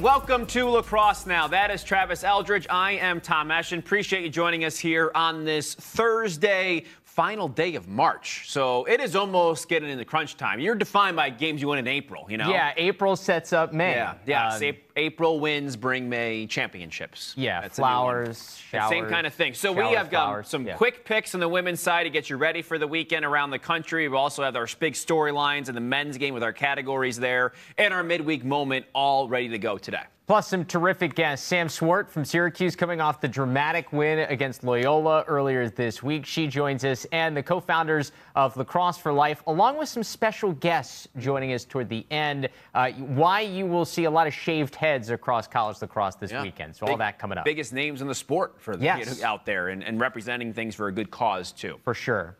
Welcome to Lacrosse Now. That is Travis Eldridge. I am Tom Eschen. Appreciate you joining us here on this Thursday, final day of March. So it is almost getting into crunch time. You're defined by games you win in April, you know? Yeah, April sets up May. Yeah, yeah. Um, April wins bring May championships. yeah, That's a new one. flowers, showers. Same kind of thing. So we have got flowers, some yeah. quick picks on the women's side to get you ready for the weekend around the country. We also have our big storylines in the men's game with our categories there and our midweek moment all ready to go today. Plus, some terrific guests. Sam Swart from Syracuse coming off the dramatic win against Loyola earlier this week. She joins us, and the co founders of Lacrosse for Life, along with some special guests joining us toward the end. Uh, why you will see a lot of shaved heads across college lacrosse this Yeah. weekend. So, all that coming up. Biggest names in the sport for the Yes. out there and, and representing things for a good cause, too. for sure.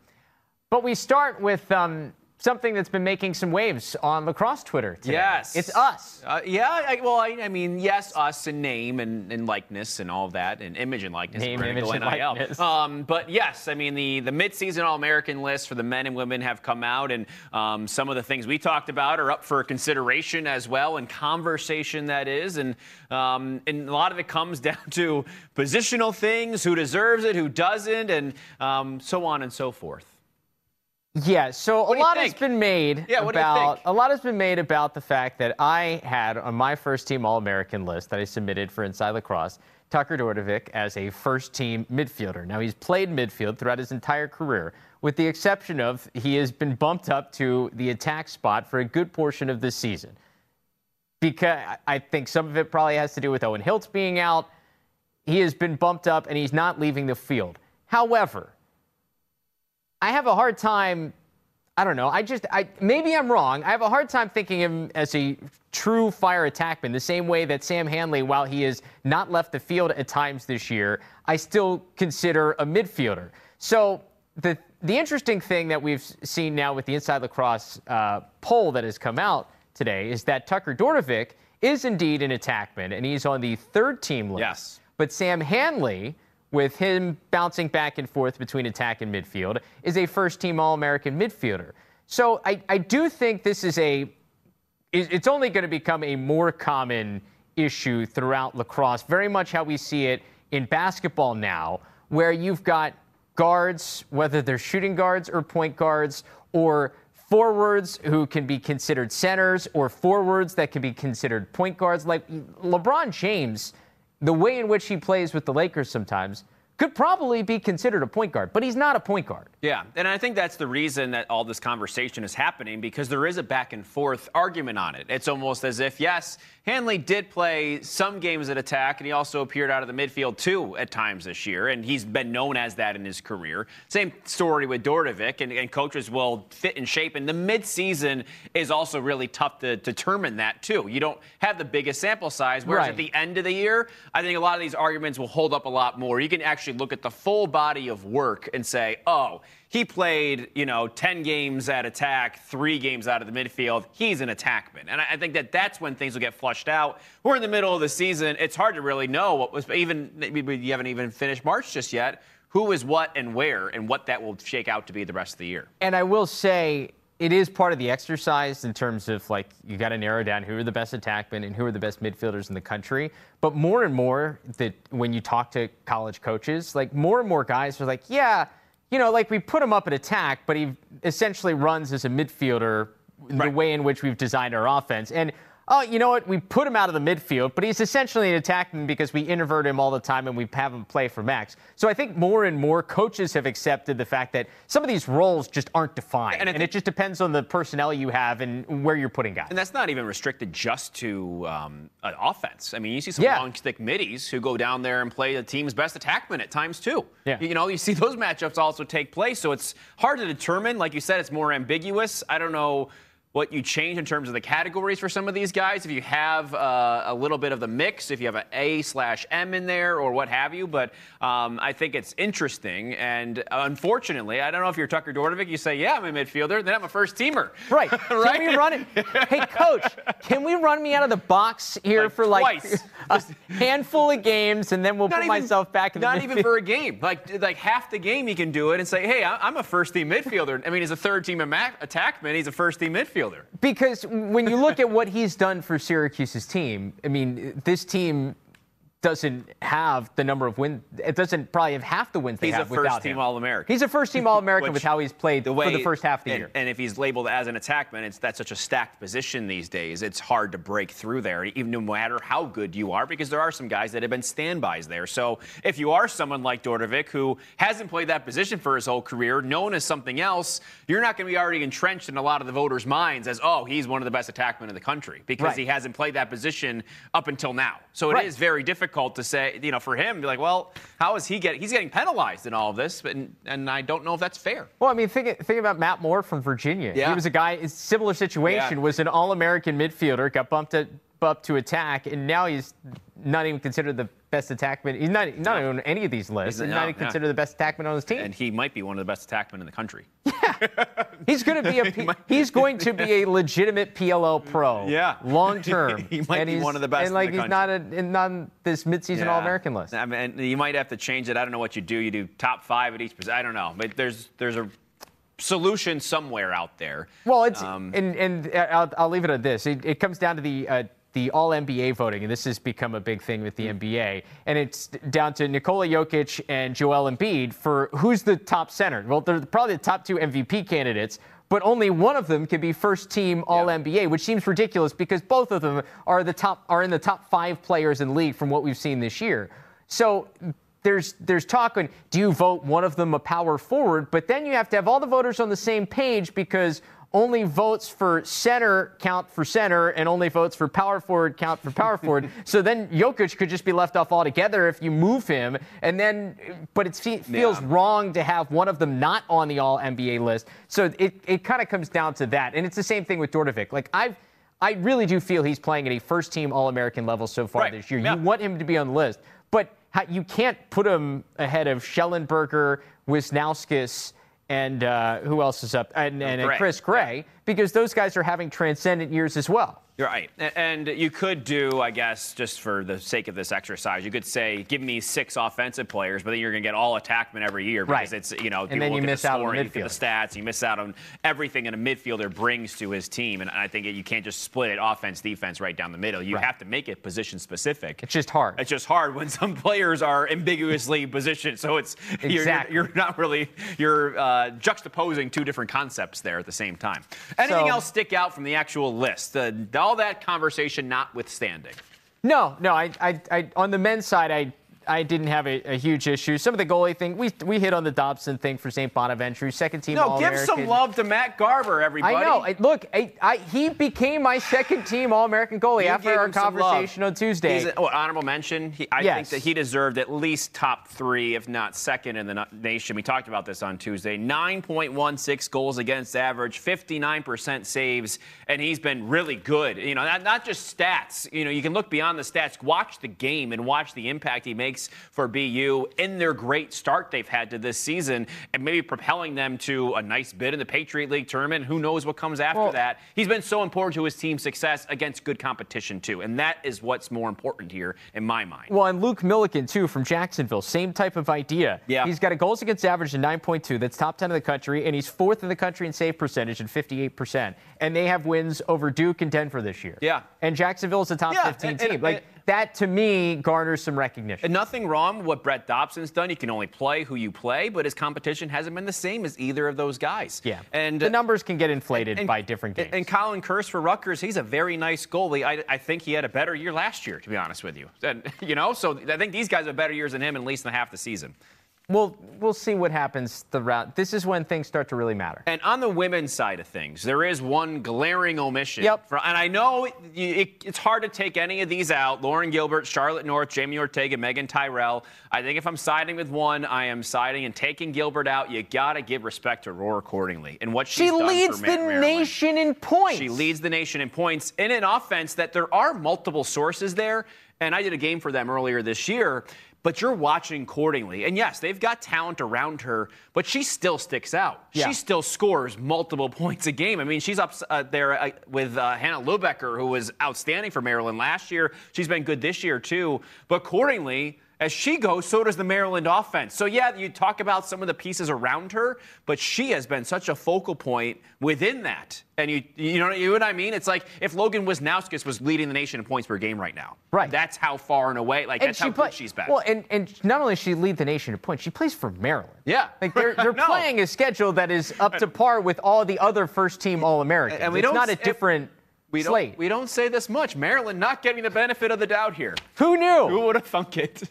But we start with um, something that's been making some waves on lacrosse Twitter today. Yes. It's us. Uh, yeah, I, well, I, I mean, yes, us and name and, and likeness and all that, and image and likeness. Name, image, and NIL. likeness. Um, but yes, I mean, the, the midseason All American list for the men and women have come out, and um, some of the things we talked about are up for consideration as well, and conversation that is. And, um, and a lot of it comes down to positional things who deserves it, who doesn't, and um, so on and so forth. Yeah, so a do you lot has been made Yeah, what about a lot has been made about the fact that I had on my first team All American list that I submitted for Inside Lacrosse Tucker Dordevic as a first team midfielder. Now he's played midfield throughout his entire career, with the exception of he has been bumped up to the attack spot for a good portion of this season. Because I think some of it probably has to do with Owen Hiltz being out. He has been bumped up and he's not leaving the field. However, I have a hard time. I don't know. I just, I maybe I'm wrong. I have a hard time thinking him as a true fire attackman, the same way that Sam Handley, while he has not left the field at times this year, I still consider a midfielder. So the the interesting thing that we've seen now with the Inside Lacrosse uh, poll that has come out today is that Tucker Dordevic is indeed an attackman, and he's on the third team list. Yes. But Sam Handley, with him bouncing back and forth between attack and midfield, is a first team All American midfielder. So I, I do think this is a, it's only going to become a more common issue throughout lacrosse, very much how we see it in basketball now, where you've got guards, whether they're shooting guards or point guards, or forwards who can be considered centers, or forwards that can be considered point guards. Like LeBron James, the way in which he plays with the Lakers sometimes could probably be considered a point guard, but he's not a point guard. Yeah, and I think that's the reason that all this conversation is happening because there is a back and forth argument on it. It's almost as if, yes, Handley did play some games at attack, and he also appeared out of the midfield too at times this year, and he's been known as that in his career. Same story with Dordevic, and, and coaches will fit in shape, and the midseason is also really tough to determine that too. You don't have the biggest sample size, whereas Right. at the end of the year, I think a lot of these arguments will hold up a lot more. You can actually look at the full body of work and say, oh, he played, you know, 10 games at attack, three games out of the midfield. He's an attackman. And I, think that that's when things will get flushed out. We're in the middle of the season. It's hard to really know what was even, maybe you haven't even finished March just yet, who is what and where and what that will shake out to be the rest of the year. And I will say it is part of the exercise in terms of like you got to narrow down who are the best attackmen and who are the best midfielders in the country. But more and more that when you talk to college coaches, like more and more guys are like, yeah, you know, like we put him up at attack, but he essentially runs as a midfielder the way in which we've designed our offense. And oh, you know what? We put him out of the midfield, but he's essentially an attackman because we invert him all the time and we have him play for max. So I think more and more coaches have accepted the fact that some of these roles just aren't defined. And And, it just depends on the personnel you have and where you're putting guys. And that's not even restricted just to um, offense. I mean, you see some Yeah. long stick middies who go down there and play the team's best attackman at times too. Yeah. You know, you see those matchups also take place. So it's hard to determine. Like you said, it's more ambiguous. I don't know what you change in terms of the categories for some of these guys. If you have uh, a little bit of the mix, if you have an A slash M in there or what have you. But um, I think it's interesting. And unfortunately, I don't know if you're Tucker Dordevic, you say, yeah, I'm a midfielder, then I'm a first teamer. Right. Right? Can we run it? Hey, coach, can we run me out of the box here Like for like twice. a handful of games and then we'll put myself back in the not even for a game. Like like half the game, he can do it and say, "Hey, I'm a first team midfielder." I mean, he's a third team attackman. He's a first team midfielder. Because when you look at what he's done for Syracuse's team, I mean, this team doesn't have the number of wins. It doesn't probably have half the wins they He's have a first-team. All American. He's a first team All American with how he's played the way, for the first half of the and, year. And if he's labeled as an attackman, it's that's such a stacked position these days. It's hard to break through there, even no matter how good you are, because there are some guys that have been standbys there. So if you are someone like Dordevic who hasn't played that position for his whole career, known as something else, you're not going to be already entrenched in a lot of the voters' minds as, oh, he's one of the best attackmen in the country because Right. he hasn't played that position up until now. So it is Right. very difficult to say, you know, for him, be like, well, how is he getting? He's getting penalized in all of this, but and I don't know if that's fair. Well, I mean, think, think about Matt Moore from Virginia. Yeah. He was a guy, similar situation, Yeah. was an All American midfielder, got bumped at, up to attack, and now he's not even considered the best attackman. He's not, not No. on any of these lists. He's not, not even yeah. considered the best attackman on his team. And he might be one of the best attackmen in the country. He's going to be a P- he's going to be a legitimate PLL pro. Yeah. long term. He might And be he's- one of the best And like he's not a, in, not on this midseason All American list. I mean, you might have to change it. I don't know what you do. You do top five at each position. I don't know, but there's there's a solution somewhere out there. Well, it's Um, and and uh, I'll, I'll leave it at this. It, it comes down to the uh, the All NBA voting, and this has become a big thing with the. NBA. And it's down to Nikola Jokic and Joel Embiid for who's the top center. Well, they're probably the top two MVP candidates. But only one of them can be first team All NBA, which seems ridiculous because both of them are the top are in the top five players in the league from what we've seen this year. So there's there's talk on do you vote one of them a power forward, but then you have to have all the voters on the same page because only votes for center count for center and only votes for power forward count for power forward. So then Jokic could just be left off altogether if you move him. And then, but it fe- feels Yeah. wrong to have one of them not on the All NBA list. So it, it kind of comes down to that. And it's the same thing with Dordevic. Like I've, I really do feel he's playing at a first team All American level so far Right. this year. Yeah. You want him to be on the list, but you can't put him ahead of Shellenberger, Wisnauskas, and uh, who else is up? And, and, and Chris Gray, because those guys are having transcendent years as well. You're right. And you could do, I guess, just for the sake of this exercise, you could say, give me six offensive players, but then you're going to get all attackmen every year because Right. it's, you know, And people then you look at miss the out on scoring, the you look at the stats, you miss out on everything that a midfielder brings to his team. And I think you can't just split it offense, defense right down the middle. You Right. have to make it position specific. It's just hard. It's just hard when some players are ambiguously positioned. So it's you're- Exactly. you're, not really you're uh, juxtaposing two different concepts there at the same time. Anything So- else stick out from the actual list? Uh, all that conversation notwithstanding. No, no. I, I, I on the men's side, I, I didn't have a, a huge issue. Some of the goalie thing, we, we hit on the Dobson thing for St. Bonaventure, second team. No, give All-American. some love to Matt Garber, everybody. I know. I, look, I, I, he became my second team All American goalie You after our him some love. conversation on Tuesday. He's a, oh, honorable mention. He, I think that he deserved at least top three, if not second in the nation. We talked about this on Tuesday. 9.16 goals against average, 59% saves, and he's been really good. You know, not, not just stats. You know, you can look beyond the stats. Watch the game and watch the impact he makes for BU in their great start they've had to this season, and maybe propelling them to a nice bid in the Patriot League tournament. Who knows what comes after Well- that? He's been so important to his team's success against good competition too, and that is what's more important here in my mind. Well, and Luke Milliken, too, from Jacksonville. Same type of idea. Yeah. He's got a goals against average of 9.2. That's top 10 in the country. And he's fourth in the country in save percentage at 58%. And they have wins over Duke and Denver this year. Yeah. And Jacksonville's a top Yeah, 15 and- team. and- like, and- that to me garners some recognition. And nothing wrong with what Brett Dobson's done. You can only play who you play, but his competition hasn't been the same as either of those guys. yeah. And the numbers can get inflated and- by different games. And, Colin Kirst for Rutgers, he's a very nice goalie. I, I think he had a better year last year, to be honest with you. And, you know, so I think these guys have better years than him in at least in the half the season. We'll, we'll see what happens the route. This is when things start to really matter. And on the women's side of things, there is one glaring omission. Yep. For- and I know it, it, it's hard to take any of these out. Lauren Gilbert, Charlotte North, Jamie Ortega, Meaghan Tyrrell. I think if I'm siding with one, I am siding and taking Gilbert out. You got to give respect to Aurora Cordingley and what she's She done leads the Mar- Maryland. nation in points. She leads the nation in points in an offense that there are multiple sources there. And I did a game for them earlier this year, but you're watching Cordingley. And yes, they've got talent around her, but she still sticks out. Yeah. She still scores multiple points a game. I mean, she's up uh, there uh, with uh, Hannah Leubecker, who was outstanding for Maryland last year. She's been good this year, too. But Cordingley, as she goes, so does the Maryland offense. So, yeah, you talk about some of the pieces around her, but she has been such a focal point within that. And you, you know, you know what I mean? It's like if Logan Wisnauskas was leading the nation in points per game right now. Right. That's how far and away, like, And that's she how play- good she's been. Well, and, and not only does she lead the nation in points, she plays for Maryland. Yeah. Like they're they're No. playing a schedule that is up to par with all the other first team All Americans. And we it's don't not a different we don't, we don't say this much. Maryland not getting the benefit of the doubt here. Who knew? Who would have thunk it?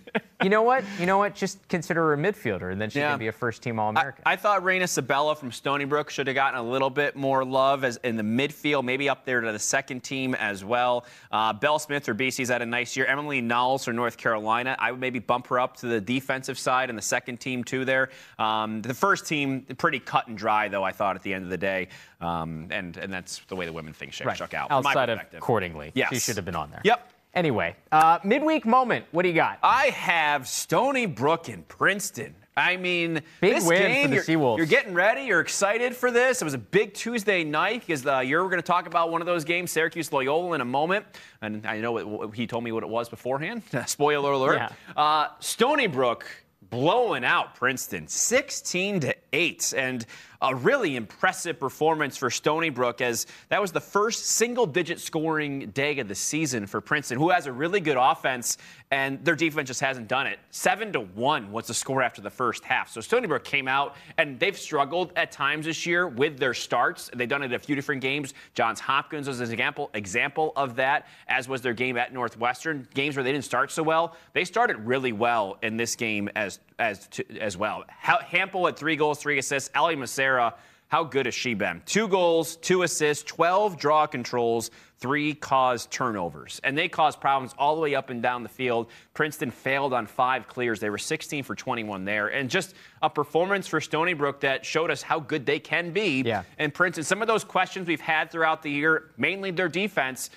You know what? You know what? Just consider her a midfielder, and then she Yeah. can be a first team All-American. I thought Raina Sabella from Stony Brook should have gotten a little bit more love as in the midfield, maybe up there to the second team as well. Uh, Belle Smith or BC's had a nice year. Emily Nalls for North Carolina, I would maybe bump her up to the defensive side and the second team too. There, um, the first team pretty cut and dry though. I thought at the end of the day, um, and and that's the way the women thing shook, right. shook out. Outside of Cordingley, Yes. she should have been on there. Yep. Anyway, uh, midweek moment. What do you got? I have Stony Brook and Princeton. I mean, Big this win for game, the you're, Seawolves. you're getting ready. You're excited for this. It was a big Tuesday night because uh, you're going to talk about one of those games, Syracuse Loyola, in a moment. And I know it, he told me what it was beforehand. Spoiler alert. Yeah. Uh, Stony Brook blowing out Princeton, 16 to eight, and a really impressive performance for Stony Brook as that was the first single-digit scoring day of the season for Princeton, who has a really good offense, and their defense just hasn't done it. Seven to one was the score after the first half. So Stony Brook came out, and they've struggled at times this year with their starts. They've done it in a few different games. Johns Hopkins was an example example of that, as was their game at Northwestern. Games where they didn't start so well, they started really well in this game as as to, as well. Ha- Hampel had three goals, three assists. Ali Macera, how good has she been? Two goals, two assists, 12 draw controls, three caused turnovers. And they caused problems all the way up and down the field. Princeton failed on five clears. They were 16 for 21 there. And just a performance for Stony Brook that showed us how good they can be. Yeah. And Princeton, some of those questions we've had throughout the year, mainly their defense,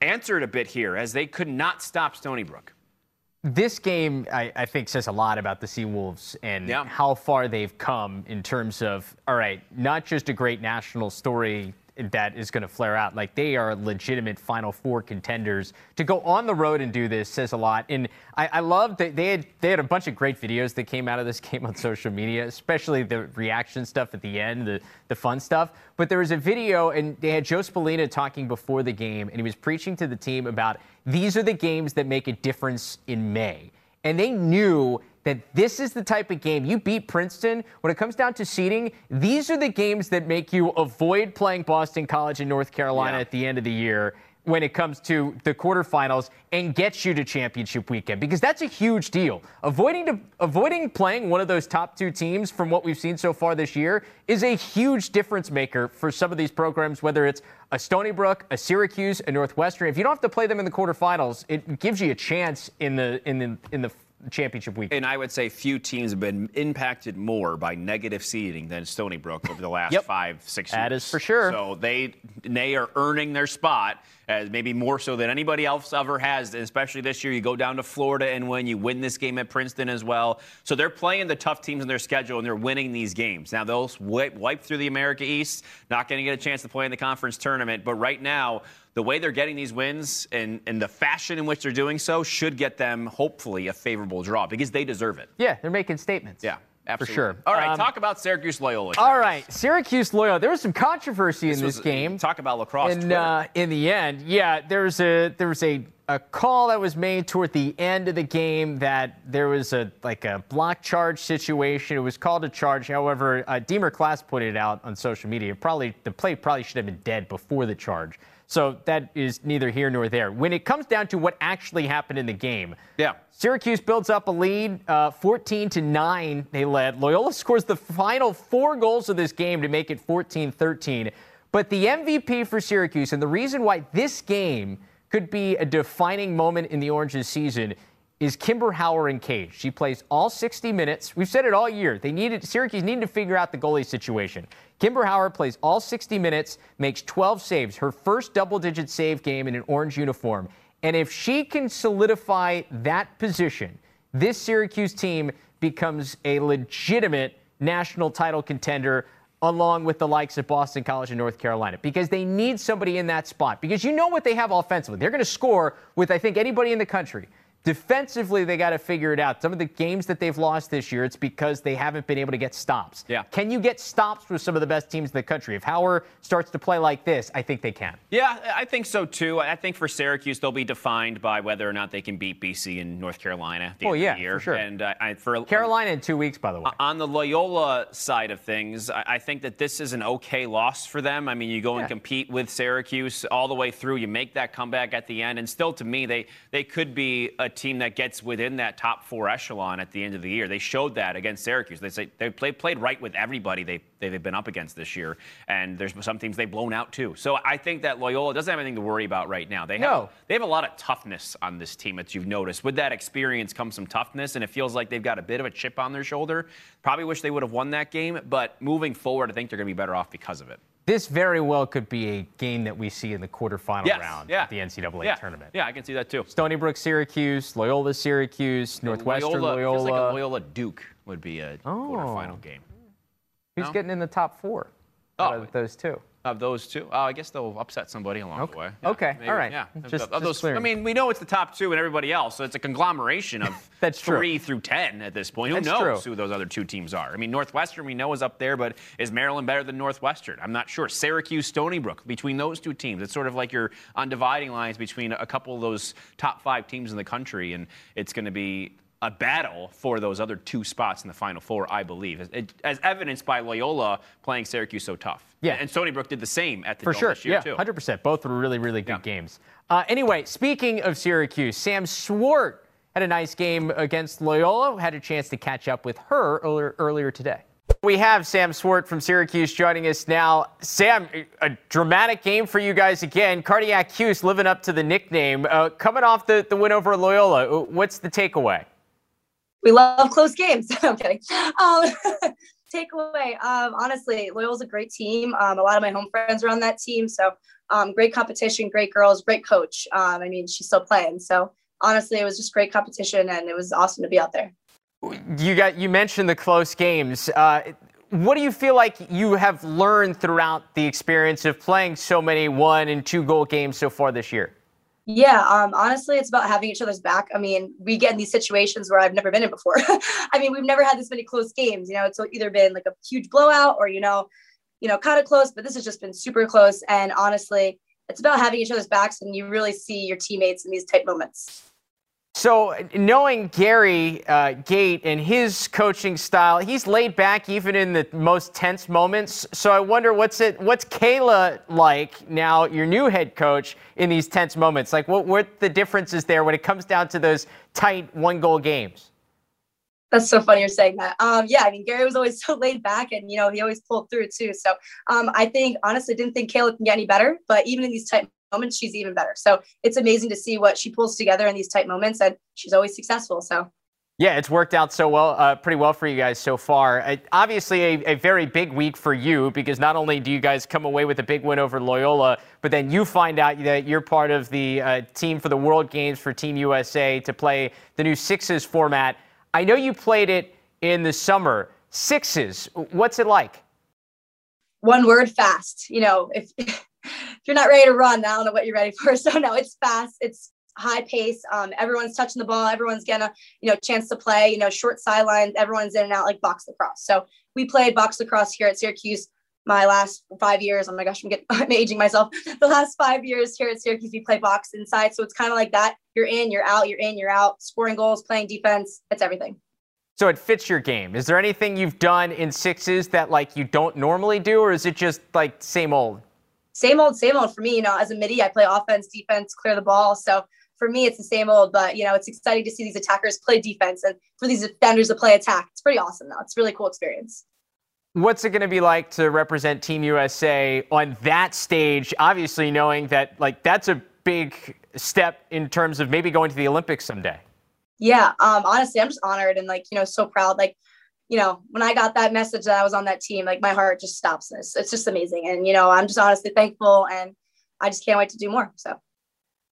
answered a bit here as they could not stop Stony Brook. This game, I, I think, says a lot about the Seawolves and Yeah. how far they've come in terms of, all right, not just a great national story that is going to flare out. Like they are legitimate Final Four contenders. To go on the road and do this says a lot. And I, I love that they had they had a bunch of great videos that came out of this game on social media, especially the reaction stuff at the end, the the fun stuff. But there was a video, and they had Joe Spallina talking before the game, and he was preaching to the team about these are the games that make a difference in May. And they knew that this is the type of game you beat Princeton. When it comes down to seeding, these are the games that make you avoid playing Boston College and North Carolina Yeah. at the end of the year when it comes to the quarterfinals and gets you to championship weekend because that's a huge deal. Avoiding to, avoiding playing one of those top two teams from what we've seen so far this year is a huge difference maker for some of these programs whether it's a Stony Brook, a Syracuse, a Northwestern. If you don't have to play them in the quarterfinals, it gives you a chance in the in the in the championship weekend. And I would say few teams have been impacted more by negative seeding than Stony Brook over the last Yep. five, six years. That is for sure. So they they are earning their spot as maybe more so than anybody else ever has. Especially this year, you go down to Florida and win. You win this game at Princeton as well. So they're playing the tough teams in their schedule and they're winning these games. Now they'll wipe, wipe through the America East, not going to get a chance to play in the conference tournament. But right now. The way they're getting these wins and, and the fashion in which they're doing so should get them, hopefully, a favorable draw because they deserve it. yeah, they're making statements. Yeah, absolutely. For sure. All right, Um, talk about Syracuse Loyola. All right, Syracuse Loyola. There was some controversy in this was- game. Talk about lacrosse. And uh, in the end, yeah, there was a there was a, a call that was made toward the end of the game that there was a like a block charge situation. It was called a charge. However, uh, Deemer Class put it out on social media. Probably the play probably should have been dead before the charge. So that is neither here nor there. When it comes down to what actually happened in the game, Yeah. Syracuse builds up a lead, uh, 14 to 9. They led. Loyola scores the final four goals of this game to make it 14 13. But the MVP for Syracuse, and the reason why this game could be a defining moment in the Oranges season, is Kimber in cage. She plays all 60 minutes. We've said it all year. They needed Syracuse needed to figure out the goalie situation. Kimber Hower plays all 60 minutes, makes 12 saves, her first double-digit save game in an orange uniform. And if she can solidify that position, this Syracuse team becomes a legitimate national title contender along with the likes of Boston College and North Carolina because they need somebody in that spot because you know what they have offensively. They're going to score with I think anybody in the country. Defensively, they got to figure it out. Some of the games that they've lost this year, it's because they haven't been able to get stops. Yeah. Can you get stops with some of the best teams in the country? If Hower starts to play like this, I think they can. Yeah, I think so too. I think for Syracuse, they'll be defined by whether or not they can beat BC and North Carolina at the oh, end yeah, of the year. For sure. And uh, I, for Carolina in two weeks, by the way. On the Loyola side of things, I, I think that this is an okay loss for them. I mean, you go and compete with Syracuse all the way through. You make that comeback at the end, and still, to me, they they could be a team that gets within that top four echelon at the end of the year. They showed that against Syracuse. They say they played played right with everybody they they've been up against this year, and there's some teams they've blown out too. So I think that Loyola doesn't have anything to worry about right now. They have No. they have a lot of toughness on this team, as you've noticed. With that experience comes some toughness, and it feels like they've got a bit of a chip on their shoulder. Probably wish they would have won that game, but moving forward, I think they're going to be better off because of it. This very well could be a game that we see in the quarterfinal Yes, round yeah. of the NCAA yeah. tournament. Yeah, I can see that too. Stony Brook, Syracuse, Loyola, Syracuse, Northwestern, Loyola, Loyola. feels like a Loyola Duke would be a Oh. quarterfinal game. Who's No? getting in the top four out Oh. of those two? Of those two, oh, I guess they'll upset somebody along Okay. the way. Okay, all right. Yeah, Just- of just those. I mean, we know it's the top two and everybody else, so it's a conglomeration of That's true. three through ten at this point. Who That's knows true. who those other two teams are? I mean, Northwestern we know is up there, but is Maryland better than Northwestern? I'm not sure. Syracuse, Stony Brook, between those two teams, it's sort of like you're on dividing lines between a couple of those top five teams in the country, and it's going to be a battle for those other two spots in the Final Four, I believe, as, as evidenced by Loyola playing Syracuse so tough. Yeah. and Stony Brook did the same at the For Dome sure. this year Yeah, too. 100%. Both were really, really good Yeah. games. Uh, anyway, speaking of Syracuse, Sam Swart had a nice game against Loyola. Had a chance to catch up with her earlier, earlier today. We have Sam Swart from Syracuse joining us now. Sam, a dramatic game for you guys again. Cardiac 'Cuse living up to the nickname. Uh, coming off the, the win over Loyola, what's the takeaway? We love close games. I'm kidding. Um, takeaway, um, honestly, Loyal's a great team. Um, a lot of my home friends are on that team. So um, great competition, great girls, great coach. Um, I mean, she's still playing. So honestly, it was just great competition and it was awesome to be out there. You got you mentioned the close games. Uh, what do you feel like you have learned throughout the experience of playing so many one and two goal games so far this year? Yeah, um, honestly, it's about having each other's back. I mean, we get in these situations where I've never been in before. I mean, we've never had this many close games. You know, it's either been like a huge blowout or you know, you know, kind of close. But this has just been super close. And honestly, it's about having each other's backs, and you really see your teammates in these tight moments. So, knowing Gary uh, Gait and his coaching style, he's laid back even in the most tense moments. So, I wonder what's it, what's Kayla like now, your new head coach, in these tense moments? Like, what what the difference is there when it comes down to those tight one goal games? That's so funny you're saying that. Um, yeah, I mean, Gary was always so laid back, and you know, he always pulled through too. So, um, I think honestly, didn't think Kayla can get any better, but even in these tight moments, she's even better. So, it's amazing to see what she pulls together in these tight moments, and she's always successful. So. Yeah, it's worked out so well, uh, pretty well for you guys so far. Uh, obviously, a, a very big week for you because not only do you guys come away with a big win over Loyola, but then you find out that you're part of the uh, team for the World Games for Team USA to play the new sixes format. I know you played it in the summer. Sixes, what's it like? one word fast you know if if you're not ready to run i don't know what you're ready for. So no it's fast. It's high pace. Um, everyone's touching the ball. Everyone's getting a you know chance to play you know short sidelines everyone's in and out like box lacrosse. So we played box lacrosse here at syracuse my last five years. Oh my gosh i'm getting i'm aging myself. The last five years here at syracuse we play box inside. So it's kind of like that. You're in you're out you're in you're out. Scoring goals playing defense it's everything. So it fits your game. Is there anything you've done in sixes that like you don't normally do, or is it just like same old? Same old, same old for me. You know, as a midi, I play offense, defense, clear the ball. So for me, it's the same old. But you know, it's exciting to see these attackers play defense and for these defenders to play attack. It's pretty awesome, though. It's a really cool experience. What's it going to be like to represent Team USA on that stage? Obviously, knowing that like that's a big step in terms of maybe going to the Olympics someday. Yeah, um, honestly, I'm just honored and like you know so proud. Like, you know, when I got that message that I was on that team, like my heart just stops. This it's just amazing, and you know, I'm just honestly thankful, and I just can't wait to do more. So.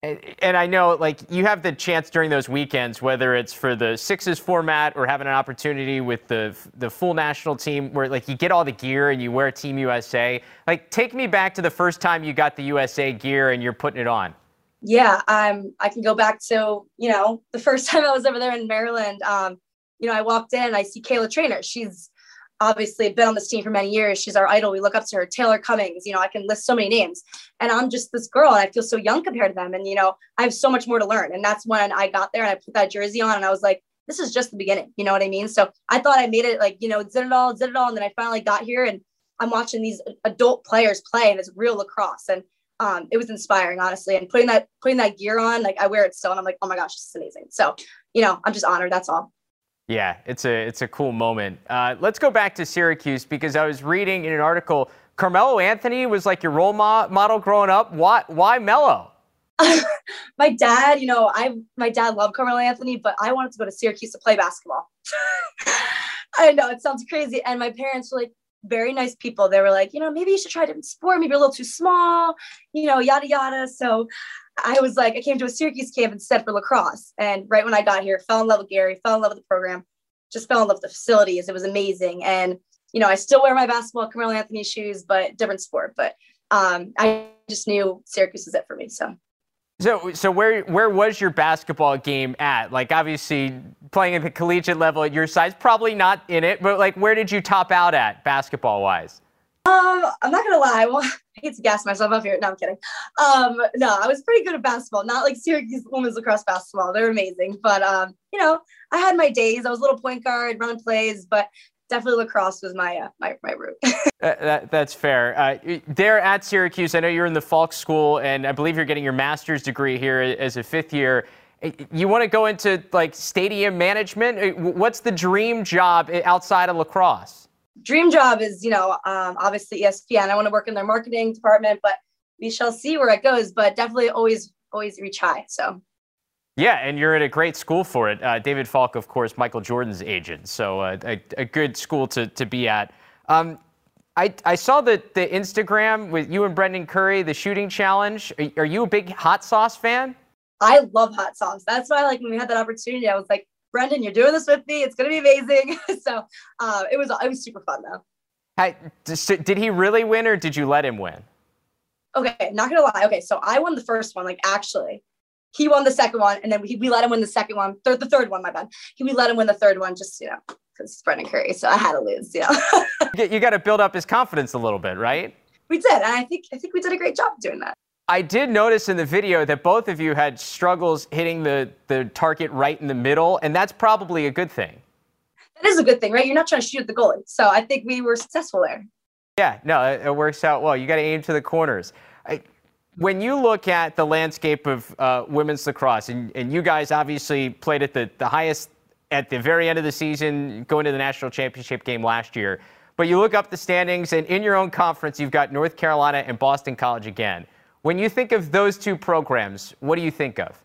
And, and I know, like, you have the chance during those weekends, whether it's for the sixes format or having an opportunity with the the full national team, where like you get all the gear and you wear Team USA. Like, take me back to the first time you got the USA gear and you're putting it on. Yeah, I'm. I can go back to you know the first time I was over there in Maryland. Um, you know, I walked in, I see Kayla Treanor. She's obviously been on this team for many years. She's our idol. We look up to her. Taylor Cummings. You know, I can list so many names, and I'm just this girl, and I feel so young compared to them. And you know, I have so much more to learn. And that's when I got there and I put that jersey on, and I was like, this is just the beginning. You know what I mean? So I thought I made it like you know, did it all, did it all, and then I finally got here and I'm watching these adult players play and it's real lacrosse. And um, it was inspiring, honestly. And putting that putting that gear on, like I wear it still, and I'm like, oh my gosh, this is amazing. So, you know, I'm just honored. That's all. Yeah, it's a it's a cool moment. Uh, let's go back to Syracuse because I was reading in an article, Carmelo Anthony was like your role mo- model growing up. Why why Melo? my dad, you know, I my dad loved Carmelo Anthony, but I wanted to go to Syracuse to play basketball. I know it sounds crazy, and my parents were like, very nice people. They were like, you know, maybe you should try a different sport. Maybe a little too small, you know, yada yada. So I was like, I came to a Syracuse camp instead for lacrosse. And right when I got here, fell in love with Gary, fell in love with the program, just fell in love with the facilities. It was amazing. And you know, I still wear my basketball Carmelo Anthony shoes, but different sport. But um, I just knew Syracuse was it for me. So so, so where where was your basketball game at? Like, obviously, playing at the collegiate level at your size, probably not in it. But like, where did you top out at basketball wise? Um, I'm not gonna lie. Well, I hate to gas myself up here. No, I'm kidding. Um, no, I was pretty good at basketball. Not like Syracuse women's lacrosse basketball. They're amazing. But um, you know, I had my days. I was a little point guard, running plays, but definitely lacrosse was my uh, my, my route. that, that's fair. Uh, there at Syracuse, I know you're in the Falk School, and I believe you're getting your master's degree here as a fifth year. You want to go into like stadium management? Uh, what's the dream job outside of lacrosse? Dream job is, you know, um, obviously ESPN. I want to work in their marketing department, but we shall see where it goes. But definitely always, always reach high. So yeah, and you're at a great school for it. Uh, David Falk, of course, Michael Jordan's agent, so uh, a, a, good school to, to be at. Um, I, I saw the, the Instagram with you and Brendan Curry, the shooting challenge. Are, are, you a big hot sauce fan? I love hot sauce. That's why, like, when we had that opportunity, I was like, Brendan, you're doing this with me. It's gonna be amazing. so uh, it was it was super fun though. Hey, did he really win, or did you let him win? Okay, not gonna lie. Okay, so I won the first one, like actually, he won the second one, and then we, we let him win the second one, third, the third one, my bad. He, we let him win the third one, just, you know, because it's Brendan Curry. So I had to lose, you know. you got to build up his confidence a little bit, right? We did. And I think, I think we did a great job doing that. I did notice in the video that both of you had struggles hitting the, the target right in the middle, and that's probably a good thing. That is a good thing, right? You're not trying to shoot at the goalie. So I think we were successful there. Yeah, no, it, it works out well. You got to aim to the corners. I, when you look at the landscape of uh, women's lacrosse, and, and you guys obviously played at the, the highest at the very end of the season, going to the national championship game last year, but you look up the standings, and in your own conference, you've got North Carolina and Boston College again. When you think of those two programs, what do you think of?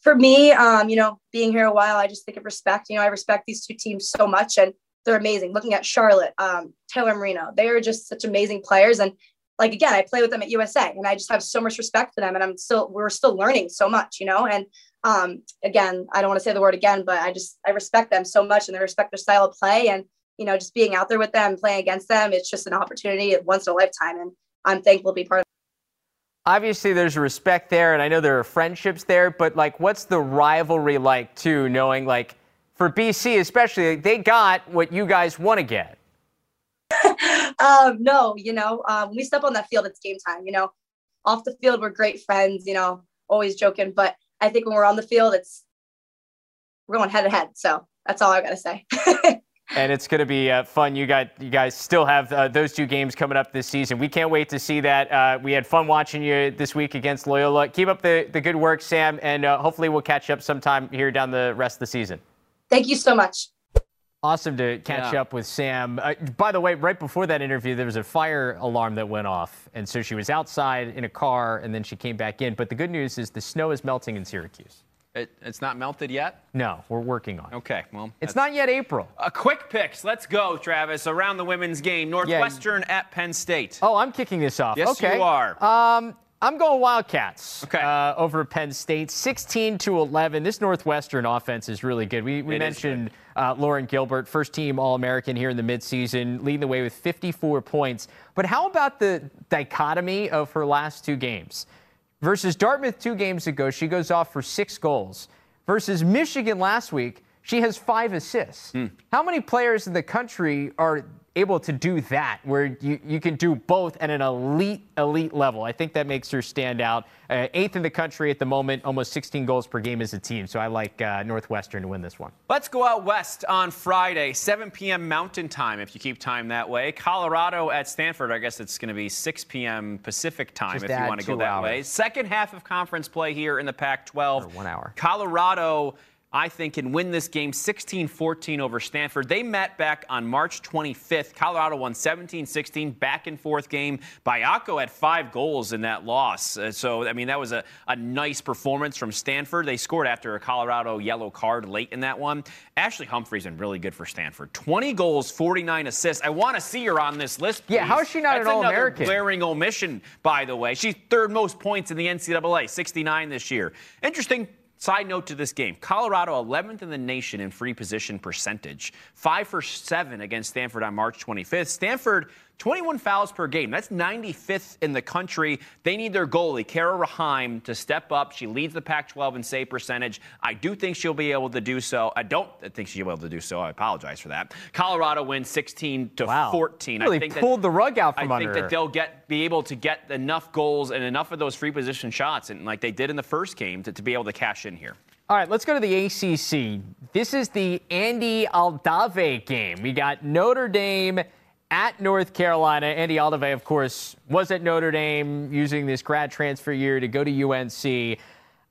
For me, um, you know, being here a while, I just think of respect. You know, I respect these two teams so much, and they're amazing. Looking at Charlotte, um, Taylor Moreno, they are just such amazing players, and like again, I play with them at USA and I just have so much respect for them and I'm still we're still learning so much, you know. And um again, I don't want to say the word again, but I just I respect them so much and I respect their style of play and you know, just being out there with them, playing against them, it's just an opportunity once in a lifetime and I'm thankful to be part of Obviously there's respect there and I know there are friendships there, but like what's the rivalry like too, knowing like for BC especially, they got what you guys want to get. um, no, you know, um, we step on that field, it's game time. You know, off the field, we're great friends. You know, always joking, but I think when we're on the field, it's we're going head to head. So that's all I got to say. and it's going to be uh, fun. You got you guys still have uh, those two games coming up this season. We can't wait to see that. Uh, we had fun watching you this week against Loyola. Keep up the, the good work, Sam, and uh, hopefully we'll catch up sometime here down the rest of the season. Thank you so much. Awesome to catch yeah. up with Sam. Uh, by the way, right before that interview, there was a fire alarm that went off. And so she was outside in a car and then she came back in. But the good news is the snow is melting in Syracuse. It, it's not melted yet? No, we're working on it. Okay, well. It's not yet April. A quick picks. Let's go, Travis. Around the women's game. Northwestern yeah. at Penn State. Oh, I'm kicking this off. Yes, okay. you are. Um, I'm going Wildcats. Okay. Uh, over Penn State, 16 to 11. This Northwestern offense is really good. We, we mentioned uh, Lauren Gilbert, first team All American here in the midseason, leading the way with 54 points. But how about the dichotomy of her last two games? Versus Dartmouth two games ago, she goes off for six goals. Versus Michigan last week, she has five assists. Mm. How many players in the country are able to do that, where you, you can do both at an elite, elite level. I think that makes her stand out. Uh, eighth in the country at the moment, almost 16 goals per game as a team. So I like uh, Northwestern to win this one. Let's go out west on Friday, 7 p.m. Mountain Time, if you keep time that way. Colorado at Stanford. I guess it's going to be 6 p.m. Pacific time Just if you want to go that hours. way. Second half of conference play here in the Pac 12. one hour. Colorado I think, can win this game 16 14 over Stanford. They met back on March 25th. Colorado won 17 16, back and forth game. Baiocco had five goals in that loss. Uh, so, I mean, that was a, a nice performance from Stanford. They scored after a Colorado yellow card late in that one. Ashley Humphrey's been really good for Stanford. 20 goals, 49 assists. I want to see her on this list. Please. Yeah, how is she not That's an All American? Glaring omission, by the way. She's third most points in the NCAA, 69 this year. Interesting Side note to this game Colorado 11th in the nation in free position percentage, 5 for 7 against Stanford on March 25th. Stanford 21 fouls per game. That's 95th in the country. They need their goalie, Kara Raheim, to step up. She leads the Pac 12 in save percentage. I do think she'll be able to do so. I don't think she'll be able to do so. I apologize for that. Colorado wins 16 to wow. 14. Really I think pulled that, the rug out from I under I think that they'll get be able to get enough goals and enough of those free position shots, and like they did in the first game, to, to be able to cash in here. All right, let's go to the ACC. This is the Andie Aldave game. We got Notre Dame at North Carolina. Andie Aldave, of course, was at Notre Dame using this grad transfer year to go to UNC.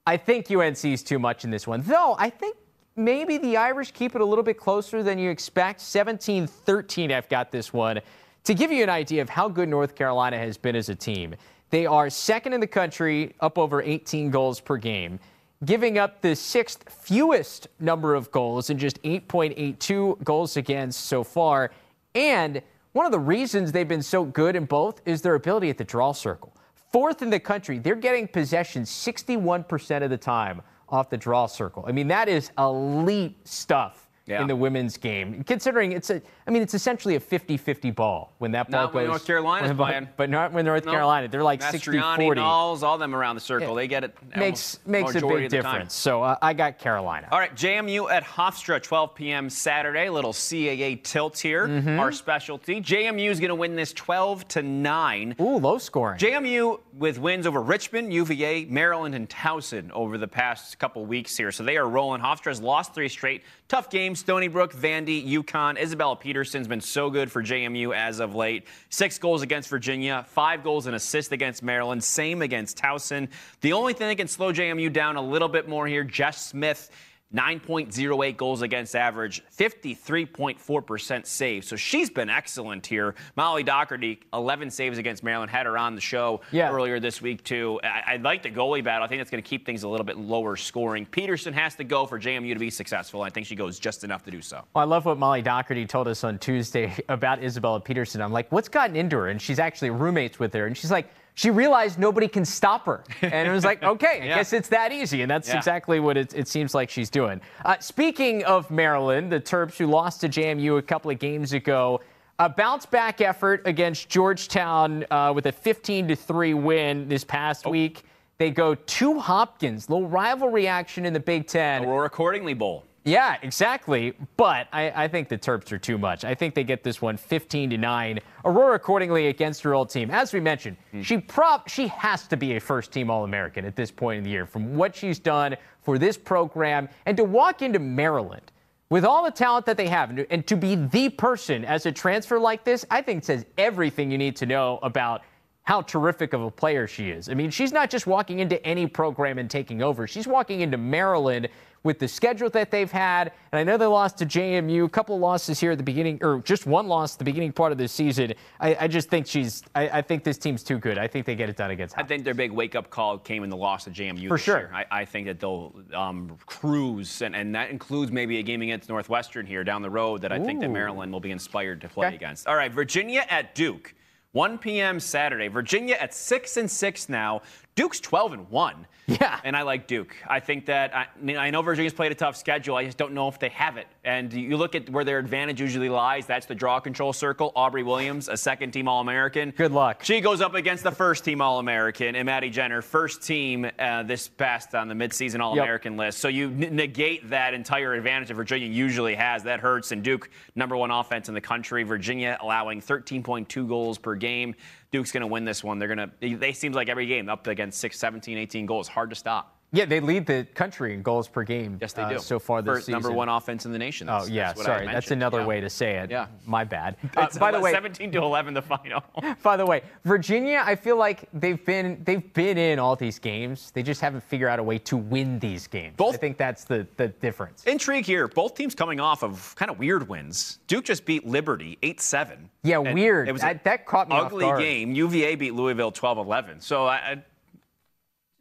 I think UNC is too much in this one, though. I think maybe the Irish keep it a little bit closer than you expect. 17 13, I've got this one. To give you an idea of how good North Carolina has been as a team, they are second in the country, up over 18 goals per game giving up the sixth fewest number of goals and just 8.82 goals against so far. And one of the reasons they've been so good in both is their ability at the draw circle. Fourth in the country, they're getting possession 61% of the time off the draw circle. I mean, that is elite stuff yeah. in the women's game. Considering it's a, I mean, it's essentially a 50-50 ball when that ball not goes. When North Carolina's but, playing, but not when North no. Carolina. They're like 60-40. Nalls, all them around the circle. Yeah. They get it. Makes makes a big difference. So uh, I got Carolina. All right, JMU at Hofstra, 12 p.m. Saturday. Little CAA tilt here. Mm-hmm. Our specialty. JMU is going to win this 12 to nine. Ooh, low scoring. JMU with wins over Richmond, UVA, Maryland, and Towson over the past couple weeks here. So they are rolling. Hofstra's lost three straight. Tough games. Stony Brook, Vandy, UConn. Isabella Peterson's been so good for JMU as of late. Six goals against Virginia, five goals and assist against Maryland, same against Towson. The only thing that can slow JMU down a little bit more here, Jess Smith 9.08 goals against average, 53.4% save. So she's been excellent here. Molly Dougherty, 11 saves against Maryland, had her on the show yeah. earlier this week, too. I, I like the goalie battle. I think that's going to keep things a little bit lower scoring. Peterson has to go for JMU to be successful. I think she goes just enough to do so. Well, I love what Molly Dougherty told us on Tuesday about Isabella Peterson. I'm like, what's gotten into her? And she's actually roommates with her. And she's like, she realized nobody can stop her. And it was like, okay, I yeah. guess it's that easy. And that's yeah. exactly what it, it, seems like she's doing. Uh, speaking of Maryland, the Terps who lost to JMU a couple of games ago, a bounce back effort against Georgetown uh, with a 15 to 3 win this past oh. week. They go to Hopkins, little rivalry action in the Big Ten. Aurora Cordingley Bowl. Yeah, exactly. But I, I, think the Terps are too much. I think they get this one 15 to 9. Aurora Cordingley against her old team. As we mentioned, mm. she prop she has to be a first team All American at this point in the year from what she's done for this program and to walk into Maryland with all the talent that they have and to be the person as a transfer like this, I think says everything you need to know about how terrific of a player she is. I mean, she's not just walking into any program and taking over. She's walking into Maryland with the schedule that they've had. And I know they lost to JMU, a couple of losses here at the beginning, or just one loss at the beginning part of the season. I, I just think she's, I, I, think this team's too good. I think they get it done against. Hopkins. I think their big wake up call came in the loss to JMU. For sure. I, I, think that they'll um, cruise, and, and that includes maybe a game against Northwestern here down the road that I Ooh. think that Maryland will be inspired to play okay. against. All right, Virginia at Duke. 1 p.m. Saturday. Virginia at 6 and 6 now. Duke's 12 and 1. Yeah. And I like Duke. I think that I, mean I know Virginia's played a tough schedule. I just don't know if they have it. And you look at where their advantage usually lies. That's the draw control circle. Aubrey Williams, a second team All American. Good luck. She goes up against the first team All American and Maddie Jenner, first team uh, this past on the midseason All American yep. list. So you n- negate that entire advantage that Virginia usually has. That hurts. And Duke, number one offense in the country. Virginia allowing 13.2 goals per game. Duke's going to win this one. They're going to, they seems like every game up against 6, 17, 18 goals. Hard to stop. Yeah, they lead the country in goals per game. Yes, they uh, do. so far this First, season. number one offense in the nation. That's, oh yeah, that's sorry, that's another yeah. way to say it. Yeah, my bad. Uh, by the way, 17 to 11, the final. by the way, Virginia, I feel like they've been they've been in all these games. They just haven't figured out a way to win these games. Both, I think that's the the difference. Intrigue here. Both teams coming off of kind of weird wins. Duke just beat Liberty 8-7. Yeah, weird. It was that, that caught me ugly off guard. game. UVA beat Louisville 12-11. So I, I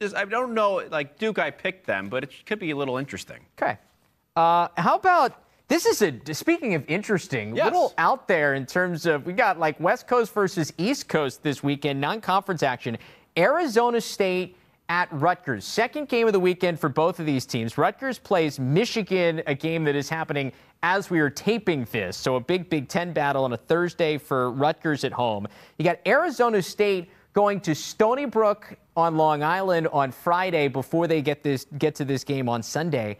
just, I don't know, like Duke, I picked them, but it could be a little interesting. Okay. Uh, how about this? Is a speaking of interesting, yes. little out there in terms of we got like West Coast versus East Coast this weekend, non-conference action. Arizona State at Rutgers. Second game of the weekend for both of these teams. Rutgers plays Michigan, a game that is happening as we are taping this. So a big Big Ten battle on a Thursday for Rutgers at home. You got Arizona State going to Stony Brook on Long Island on Friday before they get this get to this game on Sunday.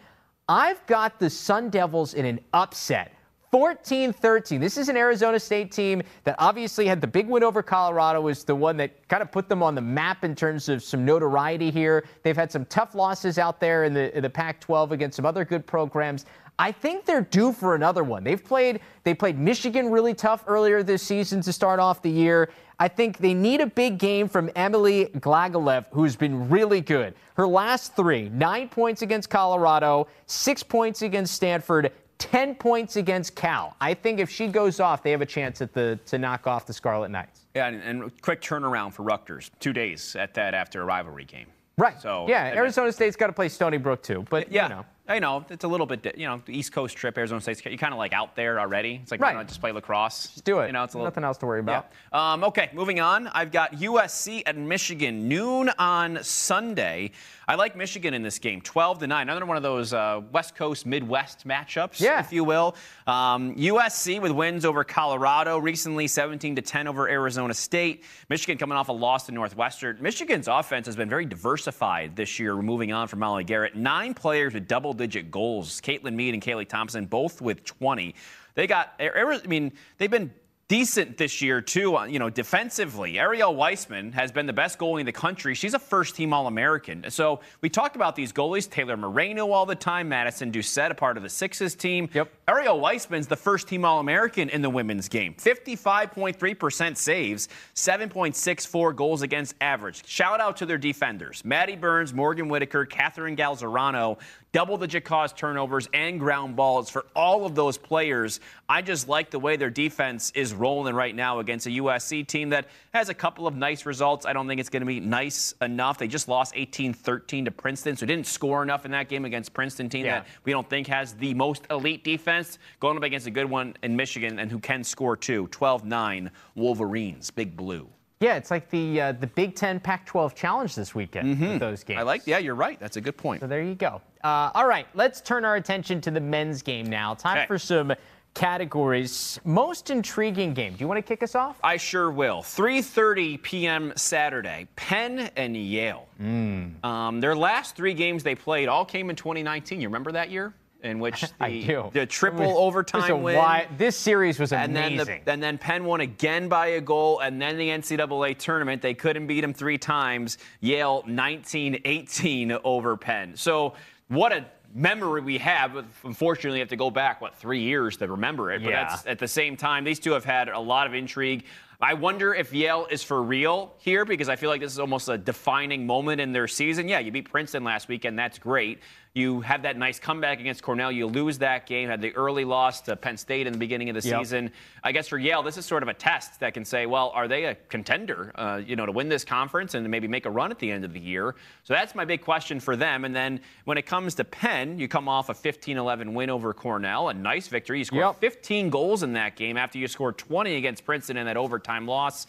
I've got the Sun Devils in an upset. 14 13. This is an Arizona State team that obviously had the big win over Colorado, was the one that kind of put them on the map in terms of some notoriety here. They've had some tough losses out there in the, in the Pac 12 against some other good programs. I think they're due for another one. They've played they played Michigan really tough earlier this season to start off the year. I think they need a big game from Emily Glagoliev, who's been really good. Her last three nine points against Colorado, six points against Stanford, 10 points against Cal. I think if she goes off, they have a chance at the, to knock off the Scarlet Knights. Yeah, and, and quick turnaround for Rutgers. Two days at that after a rivalry game. Right. So yeah, Arizona State's got to play Stony Brook too, but yeah, you know. I know it's a little bit, you know, the East Coast trip, Arizona State. You're kind of like out there already. It's like right. why not just play lacrosse? Just do it. You know, it's a little, nothing else to worry about. Yeah. Um, okay, moving on. I've got USC at Michigan noon on Sunday. I like Michigan in this game, 12 to 9. Another one of those uh, West Coast Midwest matchups, yeah. if you will. Um, USC with wins over Colorado recently, 17 to 10 over Arizona State. Michigan coming off a loss to Northwestern. Michigan's offense has been very diversified this year. We're moving on from Molly Garrett, nine players with double-digit goals. Caitlin Mead and Kaylee Thompson both with 20. They got, I mean, they've been decent this year too. Uh, you know, defensively, Ariel Weissman has been the best goalie in the country. She's a first-team All-American. So we talked about these goalies: Taylor Moreno all the time, Madison Doucette, a part of the Sixes team. Yep. Ariel Weissman's the first-team All-American in the women's game. 55.3% saves, 7.64 goals against average. Shout out to their defenders: Maddie Burns, Morgan Whitaker, Catherine Galzerano double digit cause turnovers and ground balls for all of those players. I just like the way their defense is rolling right now against a USC team that has a couple of nice results. I don't think it's going to be nice enough. They just lost 18 13 to Princeton, so didn't score enough in that game against Princeton team yeah. that we don't think has the most elite defense. Going up against a good one in Michigan and who can score too. 12 9 Wolverines, Big Blue. Yeah, it's like the uh, the Big Ten Pac-12 challenge this weekend mm-hmm. with those games. I like. Yeah, you're right. That's a good point. So there you go. Uh, all right, let's turn our attention to the men's game now. Time okay. for some categories. Most intriguing game. Do you want to kick us off? I sure will. 3:30 p.m. Saturday. Penn and Yale. Mm. Um, their last three games they played all came in 2019. You remember that year? In which the, the triple overtime win. Why, this series was amazing. And then, the, and then Penn won again by a goal, and then the NCAA tournament. They couldn't beat him three times. Yale 19-18 over Penn. So what a memory we have. Unfortunately, you have to go back, what, three years to remember it. But yeah. at the same time, these two have had a lot of intrigue. I wonder if Yale is for real here because I feel like this is almost a defining moment in their season. Yeah, you beat Princeton last weekend. That's great. You have that nice comeback against Cornell. You lose that game, had the early loss to Penn State in the beginning of the yep. season. I guess for Yale, this is sort of a test that can say, well, are they a contender, uh, you know, to win this conference and maybe make a run at the end of the year? So that's my big question for them. And then when it comes to Penn, you come off a 15-11 win over Cornell, a nice victory. You scored yep. 15 goals in that game after you scored 20 against Princeton in that overtime loss.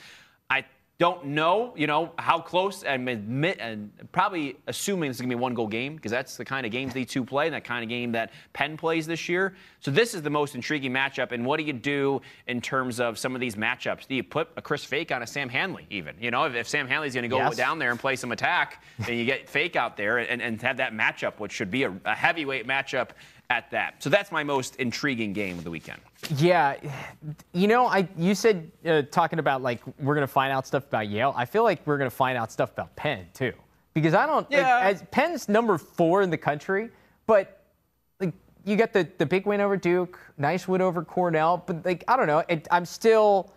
I Don't know, you know, how close and admit and probably assuming this is gonna be a one goal game because that's the kind of games these two play and that kind of game that Penn plays this year. So this is the most intriguing matchup. And what do you do in terms of some of these matchups? Do you put a Chris Fake on a Sam Handley even? You know, if, if Sam Handley's gonna go Yes. down there and play some attack, then you get Fake out there and, and have that matchup, which should be a, a heavyweight matchup at that. So that's my most intriguing game of the weekend. Yeah, you know, I you said uh, talking about like we're gonna find out stuff about Yale. I feel like we're gonna find out stuff about Penn too, because I don't. like, Yeah. as Penn's number four in the country, but like you got the the big win over Duke, nice win over Cornell, but like I don't know, it, I'm still,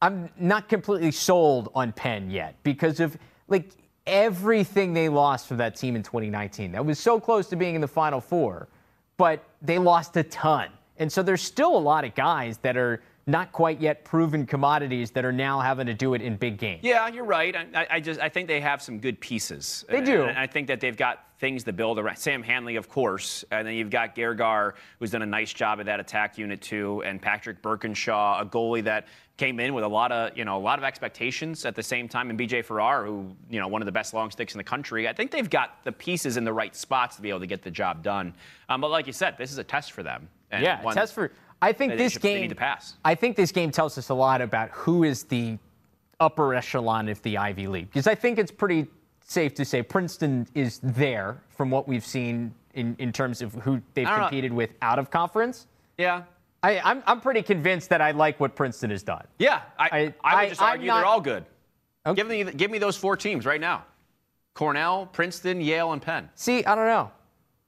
I'm not completely sold on Penn yet because of like everything they lost from that team in 2019. That was so close to being in the Final Four, but they lost a ton. And so there's still a lot of guys that are not quite yet proven commodities that are now having to do it in big games. Yeah, you're right. I, I- just I think they have some good pieces. They do. And I think that they've got things to build around. Sam Handley, of course, and then you've got Gergar, who's done a nice job at that attack unit too, and Patrick Burkinshaw, a goalie that came in with a lot of you know a lot of expectations at the same time, and BJ Farrar, who you know one of the best long sticks in the country. I think they've got the pieces in the right spots to be able to get the job done. Um, but like you said, this is a test for them. And Yeah, one test for. I think they this should- game. to pass. I think this game tells us a lot about who is the upper echelon of the Ivy League because I think it's pretty safe to say Princeton is there from what we've seen in, in terms of who they've I don't know. competed with out of conference. Yeah. I, I'm, I'm pretty convinced that I like what Princeton has done. Yeah, I, I- I, would just I'm argue not- they're all good. Okay. Give me, give me those four teams right now: Cornell, Princeton, Yale, and Penn. See, I don't know.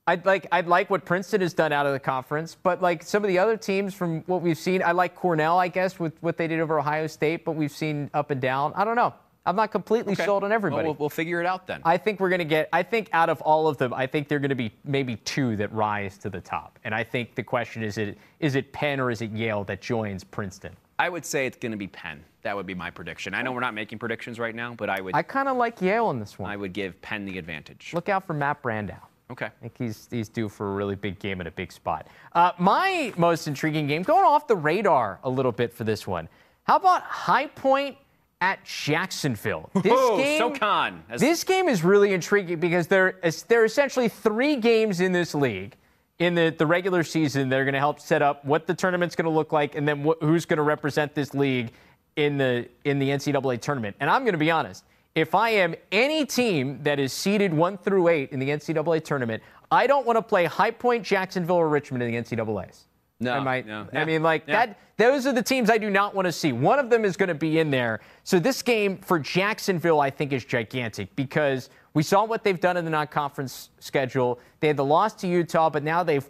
I'd like I'd like what Princeton has done out of the conference, but like some of the other teams from what we've seen, I like Cornell, I guess, with what they did over Ohio State, but we've seen up and down. I don't know. I'm not completely Okay. sold on everybody. Well, we'll, we'll figure it out then. I think we're going to get, I think out of all of them, I think they're going to be maybe two that rise to the top. And I think the question is it, is it Penn or is it Yale that joins Princeton? I would say it's going to be Penn. That would be my prediction. I know we're not making predictions right now, but I would I kind of like Yale in this one. I would give Penn the advantage. Look out for Matt Brandau. Okay. I think he's, he's due for a really big game at a big spot. Uh, my most intriguing game, going off the radar a little bit for this one. How about High Point at Jacksonville? This Whoa, game, SoCon. That's- This game is really intriguing because there is there are essentially three games in this league in the, the regular season that are going to help set up what the tournament's going to look like and then wh- who's going to represent this league in the in the NCAA tournament. And I'm going to be honest, if I am any team that is seeded one through eight in the NCAA tournament, I don't want to play High Point, Jacksonville, or Richmond in the NCAA's. No, I might. no. I mean, like that. Those are the teams I do not want to see. One of them is going to be in there. So this game for Jacksonville, I think, is gigantic because we saw what they've done in the non-conference schedule. They had the loss to Utah, but now they've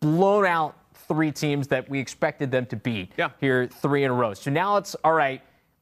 blown out three teams that we expected them to beat Yeah. here three in a row. So now it's all right.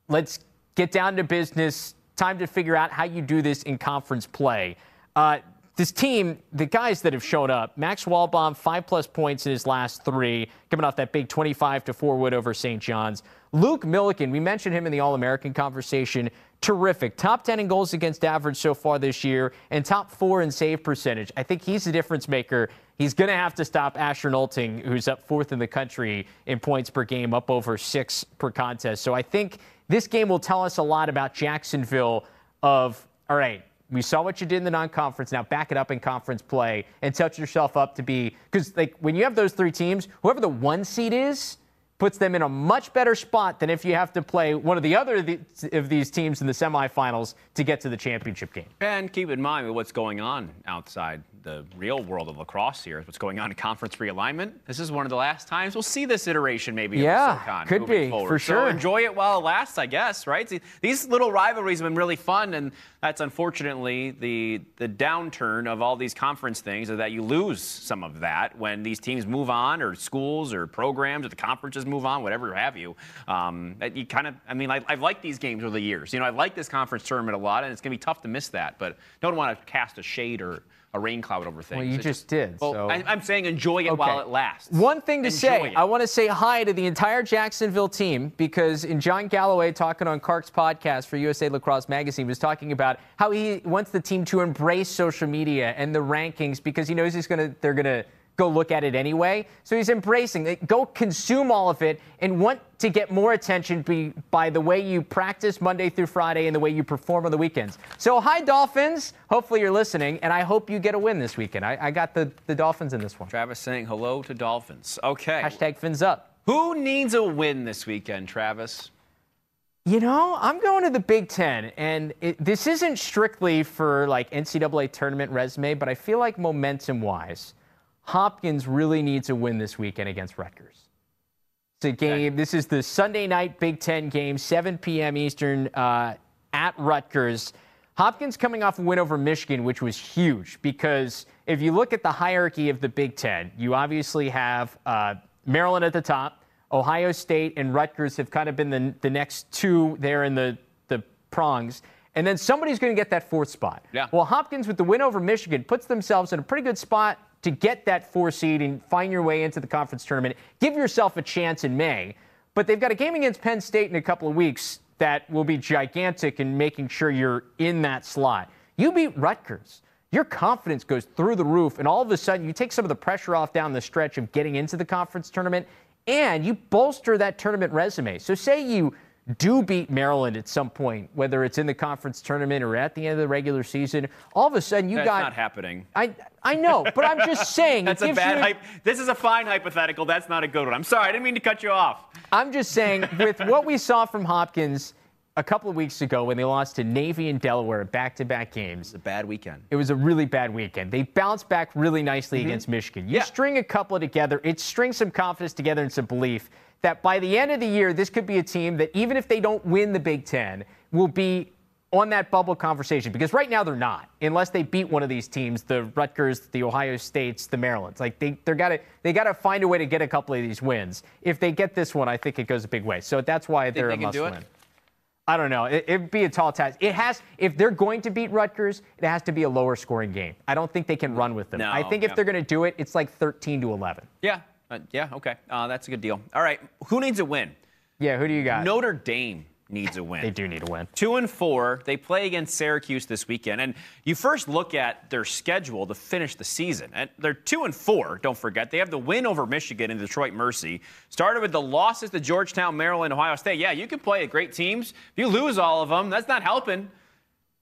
Let's get down to business. Time to figure out how you do this in conference play. Uh, this team, the guys that have shown up, Max Walbaum, five plus points in his last three, coming off that big 25 to 4 wood over St. John's. Luke Milliken, we mentioned him in the All American conversation. Terrific. Top 10 in goals against average so far this year, and top four in save percentage. I think he's the difference maker. He's going to have to stop Asher Nolting, who's up fourth in the country in points per game, up over six per contest. So I think this game will tell us a lot about Jacksonville of, all right, we saw what you did in the non-conference. Now back it up in conference play and set yourself up to be because like when you have those three teams, whoever the one seed is puts them in a much better spot than if you have to play one of the other of these teams in the semifinals to get to the championship game. And keep in mind what's going on outside the real world of lacrosse here, what's going on in conference realignment. This is one of the last times we'll see this iteration maybe Yeah, of could be, forward. for So sure. enjoy it while it lasts, I guess, right? See, These little rivalries have been really fun, and that's unfortunately the the downturn of all these conference things is that you lose some of that when these teams move on, or schools, or programs, or the conferences move on, whatever have you. Um, you kind of, I mean, I, I've liked these games over the years. You know, I like this conference tournament a lot, and it's going to be tough to miss that. But don't want to cast a shade or a rain cloud over things. Well, you It's just did, Well, so- I, I'm saying enjoy it while it lasts. One thing to Enjoy say, it. I want to say hi to the entire Jacksonville team because in John Galloway talking on Clark's podcast for USA Lacrosse Magazine was talking about how he wants the team to embrace social media and the rankings because he knows he's gonna they're gonna go look at it anyway. So he's embracing it. Go consume all of it and want to get more attention be, by the way you practice Monday through Friday and the way you perform on the weekends. So, hi, Dolphins. Hopefully, you're listening, and I hope you get a win this weekend. I, I got the, the Dolphins in this one. Travis saying hello to Dolphins. Okay. Hashtag fins up. Who needs a win this weekend, Travis? You know, I'm going to the Big Ten, and it, this isn't strictly for like NCAA tournament resume, but I feel like momentum wise, Hopkins really needs a win this weekend against Rutgers. It's a game. This is the Sunday night Big Ten game, 7 p.m. Eastern uh, at Rutgers. Hopkins coming off a win over Michigan, which was huge because if you look at the hierarchy of the Big Ten, you obviously have uh, Maryland at the top. Ohio State and Rutgers have kind of been the, the next two there in the, the prongs. And then somebody's going to get that fourth spot. Yeah. Well, Hopkins, with the win over Michigan, puts themselves in a pretty good spot to get that four seed and find your way into the conference tournament. Give yourself a chance in May. But they've got a game against Penn State in a couple of weeks that will be gigantic in making sure you're in that slot. You beat Rutgers. Your confidence goes through the roof, and all of a sudden, you take some of the pressure off down the stretch of getting into the conference tournament and you bolster that tournament resume. So, say you do beat Maryland at some point, whether it's in the conference tournament or at the end of the regular season, all of a sudden you That's got. not happening. I I know, but I'm just saying. That's a bad you, hype. This is a fine hypothetical. That's not a good one. I'm sorry. I didn't mean to cut you off. I'm just saying, with what we saw from Hopkins a couple of weeks ago when they lost to Navy and Delaware back to back games. It's a bad weekend. It was a really bad weekend. They bounced back really nicely mm-hmm. against Michigan. You yeah. string a couple together, it strings some confidence together and some belief that by the end of the year, this could be a team that even if they don't win the Big Ten, will be on that bubble conversation because right now they're not unless they beat one of these teams the Rutgers the Ohio States the Marylands like they they got to they got to find a way to get a couple of these wins if they get this one I think it goes a big way so that's why they're they a must win? I don't know. It, would be a tall task. It has, if they're going to beat Rutgers, it has to be a lower scoring game. I don't think they can run with them. No, I think if they're going to do it, it's like 13 to 11. Yeah, uh, yeah, okay. Uh, that's a good deal. All right, who needs a win? Yeah, who do you got? Notre Dame needs a win. They do need a win. Two and four. They play against Syracuse this weekend. And you first look at their schedule to finish the season. And they're two and four, don't forget. They have the win over Michigan and Detroit Mercy. Started with the losses to Georgetown, Maryland, Ohio State. Yeah, you can play at great teams. If you lose all of them, that's not helping.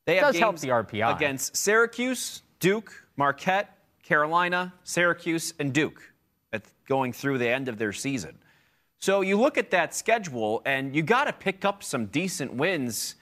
They it have does help the RPI. against Syracuse, Duke, Marquette, Carolina, Syracuse, and Duke going through the end of their season. So you look at that schedule, and you got to pick up some decent wins.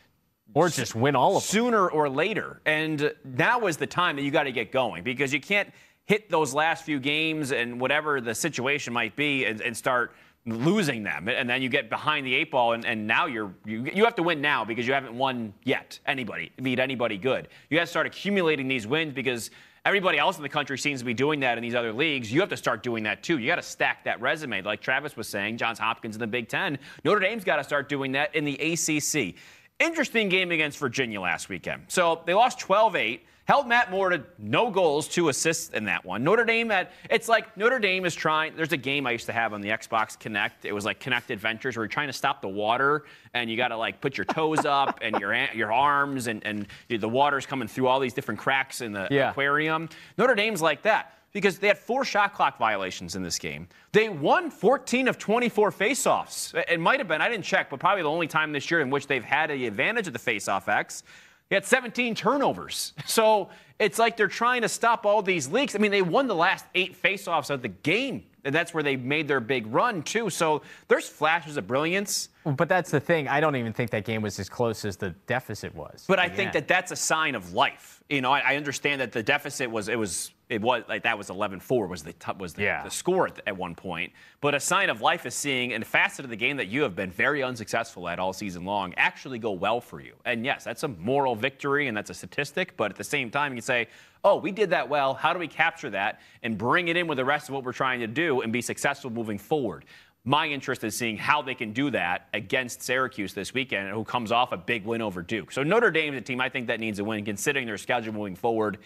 Or just win all of them. Sooner or later. And now is the time that you got to get going because you can't hit those last few games and whatever the situation might be and, and start losing them. And then you get behind the eight ball, and, and now you're, you, you have to win now because you haven't won yet, anybody, beat anybody good. You have to start accumulating these wins because everybody else in the country seems to be doing that in these other leagues. You have to start doing that too. You got to stack that resume. Like Travis was saying, Johns Hopkins in the Big Ten. Notre Dame's got to start doing that in the ACC. Interesting game against Virginia last weekend. So they lost 12 8 held Matt Moore to no goals, two assists in that one. Notre Dame at it's like Notre Dame is trying. There's a game I used to have on the Xbox Kinect. It was like Kinect Adventures where you're trying to stop the water and you got to like put your toes up and your your arms and and the water's coming through all these different cracks in the yeah. aquarium. Notre Dame's like that because they had four shot clock violations in this game. They won 14 of 24 faceoffs. It might have been, I didn't check, but probably the only time this year in which they've had the advantage of the faceoff X. He had 17 turnovers. So it's like they're trying to stop all these leaks. I mean, they won the last eight faceoffs of the game. And that's where they made their big run, too. So there's flashes of brilliance. But that's the thing. I don't even think that game was as close as the deficit was. But I think that that's a sign of life. You know, I, I understand that the deficit was, it was it was like that was 11-4 was the was the, yeah. the score at, at, one point. But a sign of life is seeing and a facet of the game that you have been very unsuccessful at all season long actually go well for you. And yes, that's a moral victory and that's a statistic. But at the same time, you can say, oh, we did that well. How do we capture that and bring it in with the rest of what we're trying to do and be successful moving forward? My interest is seeing how they can do that against Syracuse this weekend, who comes off a big win over Duke. So Notre Dame's a team I think that needs a win, considering their schedule moving forward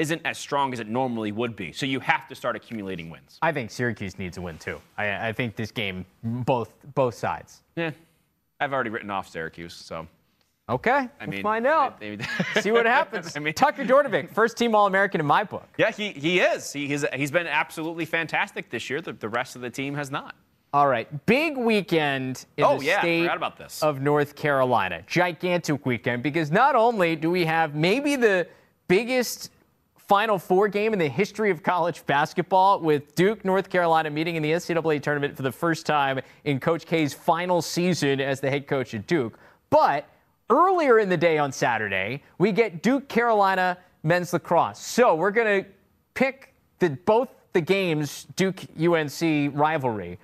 isn't as strong as it normally would be. So you have to start accumulating wins. I think Syracuse needs a win too. I, I think this game, both both sides. Yeah, I've already written off Syracuse, so. Okay, I mean, find out. I- See what happens. I mean- Tucker Dordevic, first team All American in my book. Yeah, he, he is. He, he's, he's been absolutely fantastic this year. The, the rest of the team has not. All right, big weekend in Oh, the yeah, state about this. of North Carolina. Gigantic weekend because not only do we have maybe the biggest Final Four game in the history of college basketball with Duke, North Carolina meeting in the NCAA tournament for the first time in Coach K's final season as the head coach at Duke, but earlier in the day on Saturday, we get Duke Carolina men's lacrosse. So we're going to pick the, both the games, Duke UNC rivalry.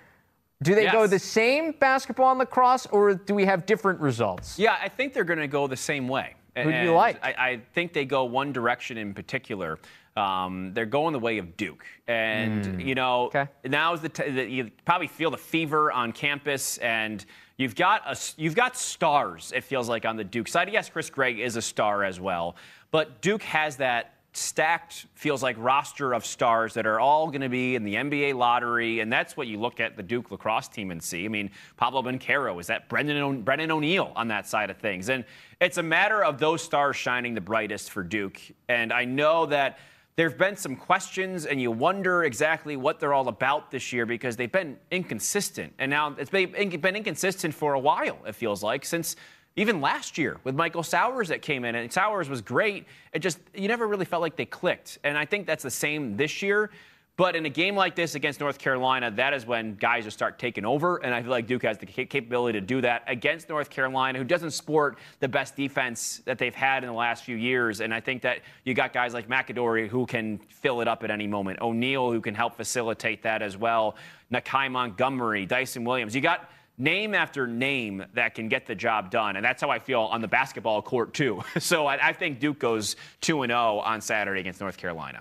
Do they go the same basketball and lacrosse, or do we have different results? Yeah, I think they're going to go the same way. Who do you like? I, I think they go one direction in particular. Um, they're going the way of Duke, and you know. Okay. now is the, t- the you probably feel the fever on campus, and you've got a you've got stars. It feels like on the Duke side. Yes, Chris Gray is a star as well, but Duke has that stacked feels like roster of stars that are all going to be in the NBA lottery, and that's what you look at the Duke lacrosse team and see. I mean, Paolo Banchero is that Brendan o- Brennan O'Neill on that side of things, and it's a matter of those stars shining the brightest for Duke. And I know that there have been some questions, and you wonder exactly what they're all about this year because they've been inconsistent, and now it's been inconsistent for a while. It feels like since even last year with Michael Sowers that came in, and Sowers was great. It just you never really felt like they clicked, and I think that's the same this year. But in a game like this against North Carolina, that is when guys just start taking over, and I feel like Duke has the capability to do that against North Carolina, who doesn't sport the best defense that they've had in the last few years. And I think that you got guys like McAdory who can fill it up at any moment, O'Neill who can help facilitate that as well, Nakeie Montgomery, Dyson Williams. You got name after name that can get the job done. And that's how I feel on the basketball court, too. So I, I think Duke goes 2 0 on Saturday against North Carolina.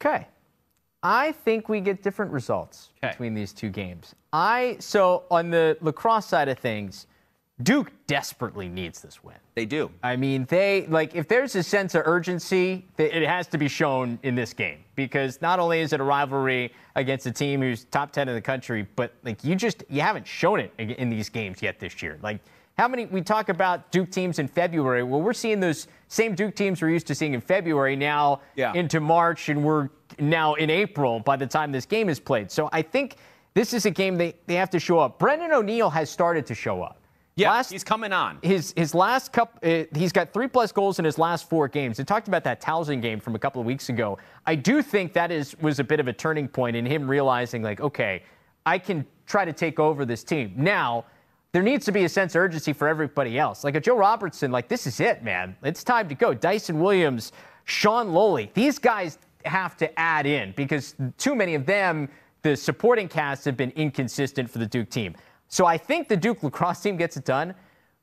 Okay. I think we get different results Okay. between these two games. I so on the lacrosse side of things, Duke desperately needs this win. They do. I mean, they like if there's a sense of urgency, it has to be shown in this game because not only is it a rivalry against a team who's top 10 in the country, but like you just you haven't shown it in these games yet this year. Like how many we talk about Duke teams in February? Well, we're seeing those same Duke teams we're used to seeing in February now Yeah. into March and we're now in April by the time this game is played. So I think this is a game they, they have to show up. Brendan O'Neill has started to show up. Yeah, Last- he's coming on. his his last cup uh, he's got three plus goals in his last four games. I talked about that Towson game from a couple of weeks ago. I do think that is was a bit of a turning point in him realizing like, okay, I can try to take over this team. Now, there needs to be a sense of urgency for everybody else. Like a Joe Robertson, like this is it, man. It's time to go. Dyson Williams, Sean Lowley, these guys have to add in because too many of them, the supporting cast have been inconsistent for the Duke team. So I think the Duke lacrosse team gets it done.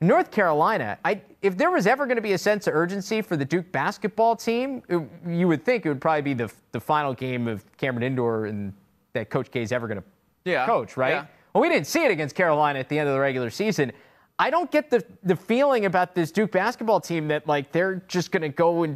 North Carolina, I, if there was ever going to be a sense of urgency for the Duke basketball team, it- you would think it would probably be the, the final game of Cameron Indoor and that Coach K is ever going to Yeah, coach, right? yeah. Well, we didn't see it against Carolina at the end of the regular season. I don't get the, the feeling about this Duke basketball team that like they're just going to go and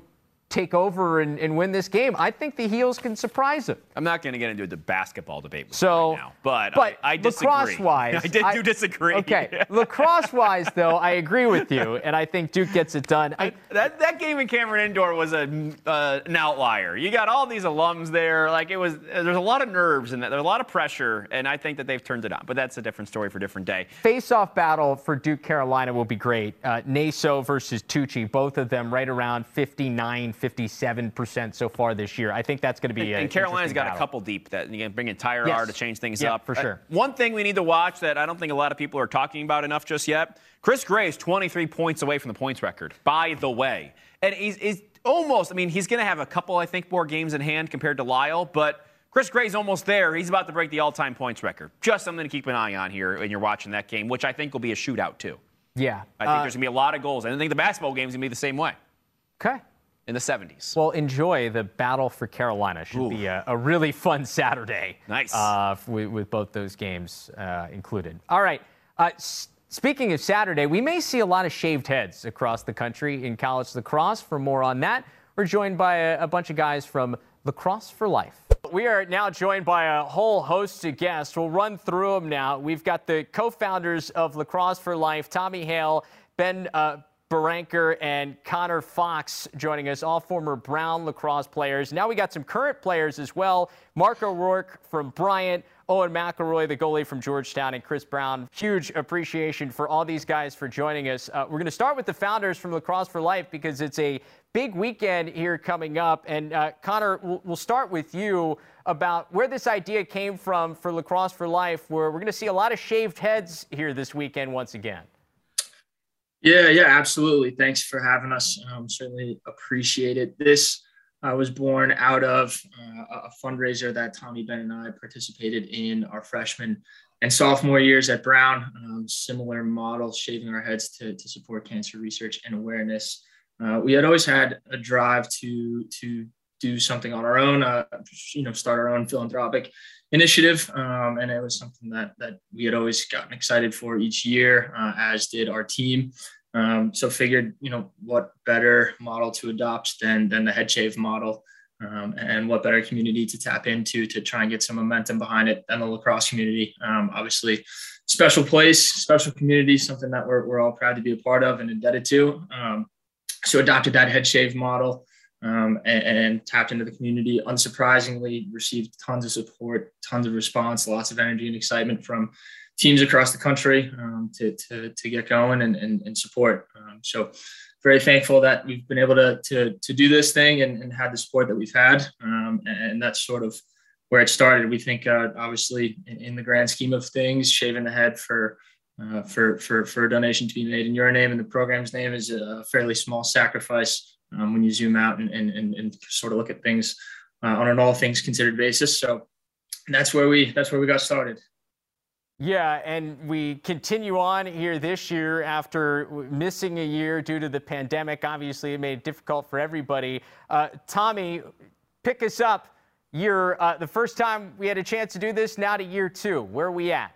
take over and, and win this game. I think the Heels can surprise them. I'm not going to get into the basketball debate with So, you right now, but, but I, I disagree. lacrosse-wise, I did do disagree. Okay, lacrosse-wise, though, I agree with you, and I think Duke gets it done. I, That, that game in Cameron Indoor was a, uh, an outlier. You got all these alums there. Like it was, there's a lot of nerves and there's a lot of pressure, and I think that they've turned it on. But that's a different story for a different day. face-off battle for Duke Carolina will be great. Uh, Naso versus Tucci, both of them right around 59, 57 percent so far this year. I think that's going to be. And, and Carolina's got battle. a couple deep that you can bring in Tyra Yes. R to change things Yeah, up. for Uh, sure. one thing we need to watch that I don't think a lot of people are talking about enough just yet. Chris Gray is 23 points away from the points record. By the way, and he's, he's almost. I mean, he's going to have a couple, I think, more games in hand compared to Lyle, but. Chris Gray's almost there. He's about to break the all-time points record. Just something to keep an eye on here when you're watching that game, which I think will be a shootout too. Yeah. I think Uh, there's gonna be a lot of goals. I think the basketball game's gonna be the same way okay. In the 70s. Well, enjoy the battle for Carolina. Should be a, a really fun Saturday. Nice. Uh, with, with both those games uh, included. All right. Uh, s- speaking of Saturday, we may see a lot of shaved heads across the country in college lacrosse. For more on that, we're joined by a, a bunch of guys from Lacrosse for Life. We are now joined by a whole host of guests. We'll run through them now. We've got the co-founders of Lacrosse for Life, Tommy Hale, Ben uh, Baranker and Connor Fox joining us, all former Brown lacrosse players. Now we got some current players as well. Marc O'Rourke from Bryant, Owen McElroy, the goalie from Georgetown, and Chris Brown. Huge appreciation for all these guys for joining us. Uh, we're going to start with the founders from Lacrosse for Life because it's a big weekend here coming up. And uh, Connor, we'll, we'll start with you about where this idea came from for Lacrosse for Life, where we're going to see a lot of shaved heads here this weekend once again. Yeah, yeah, absolutely. Thanks for having us. Um, certainly appreciate it. This uh, was born out of uh, a fundraiser that Tommy Ben and I participated in our freshman and sophomore years at Brown. Um, similar model, shaving our heads to, to support cancer research and awareness. Uh, we had always had a drive to to do something on our own, uh, you know, start our own philanthropic initiative, um, and it was something that that we had always gotten excited for each year, uh, as did our team. Um, so figured, you know, what better model to adopt than than the head shave model, um, and what better community to tap into to try and get some momentum behind it than the lacrosse community. Um, obviously, special place, special community, something that we're we're all proud to be a part of and indebted to. Um, so adopted that head shave model um, and, and, tapped into the community. Unsurprisingly, received tons of support, tons of response, lots of energy and excitement from teams across the country um, to, to, to get going and, and, and support. Um, so very thankful that we've been able to, to, to do this thing and, and had the support that we've had. Um, and that's sort of where it started. We think, uh, obviously, in, in, the grand scheme of things, shaving the head for uh, for, for, for a donation to be made in your name and the program's name is a fairly small sacrifice um, when you zoom out and, and, and, and, sort of look at things uh, on an all things considered basis. So that's where we that's where we got started. Yeah, and we continue on here this year after missing a year due to the pandemic. Obviously, it made it difficult for everybody. Uh, Tommy, pick us up. Year, uh, the first time we had a chance to do this, now to year two. Where are we at?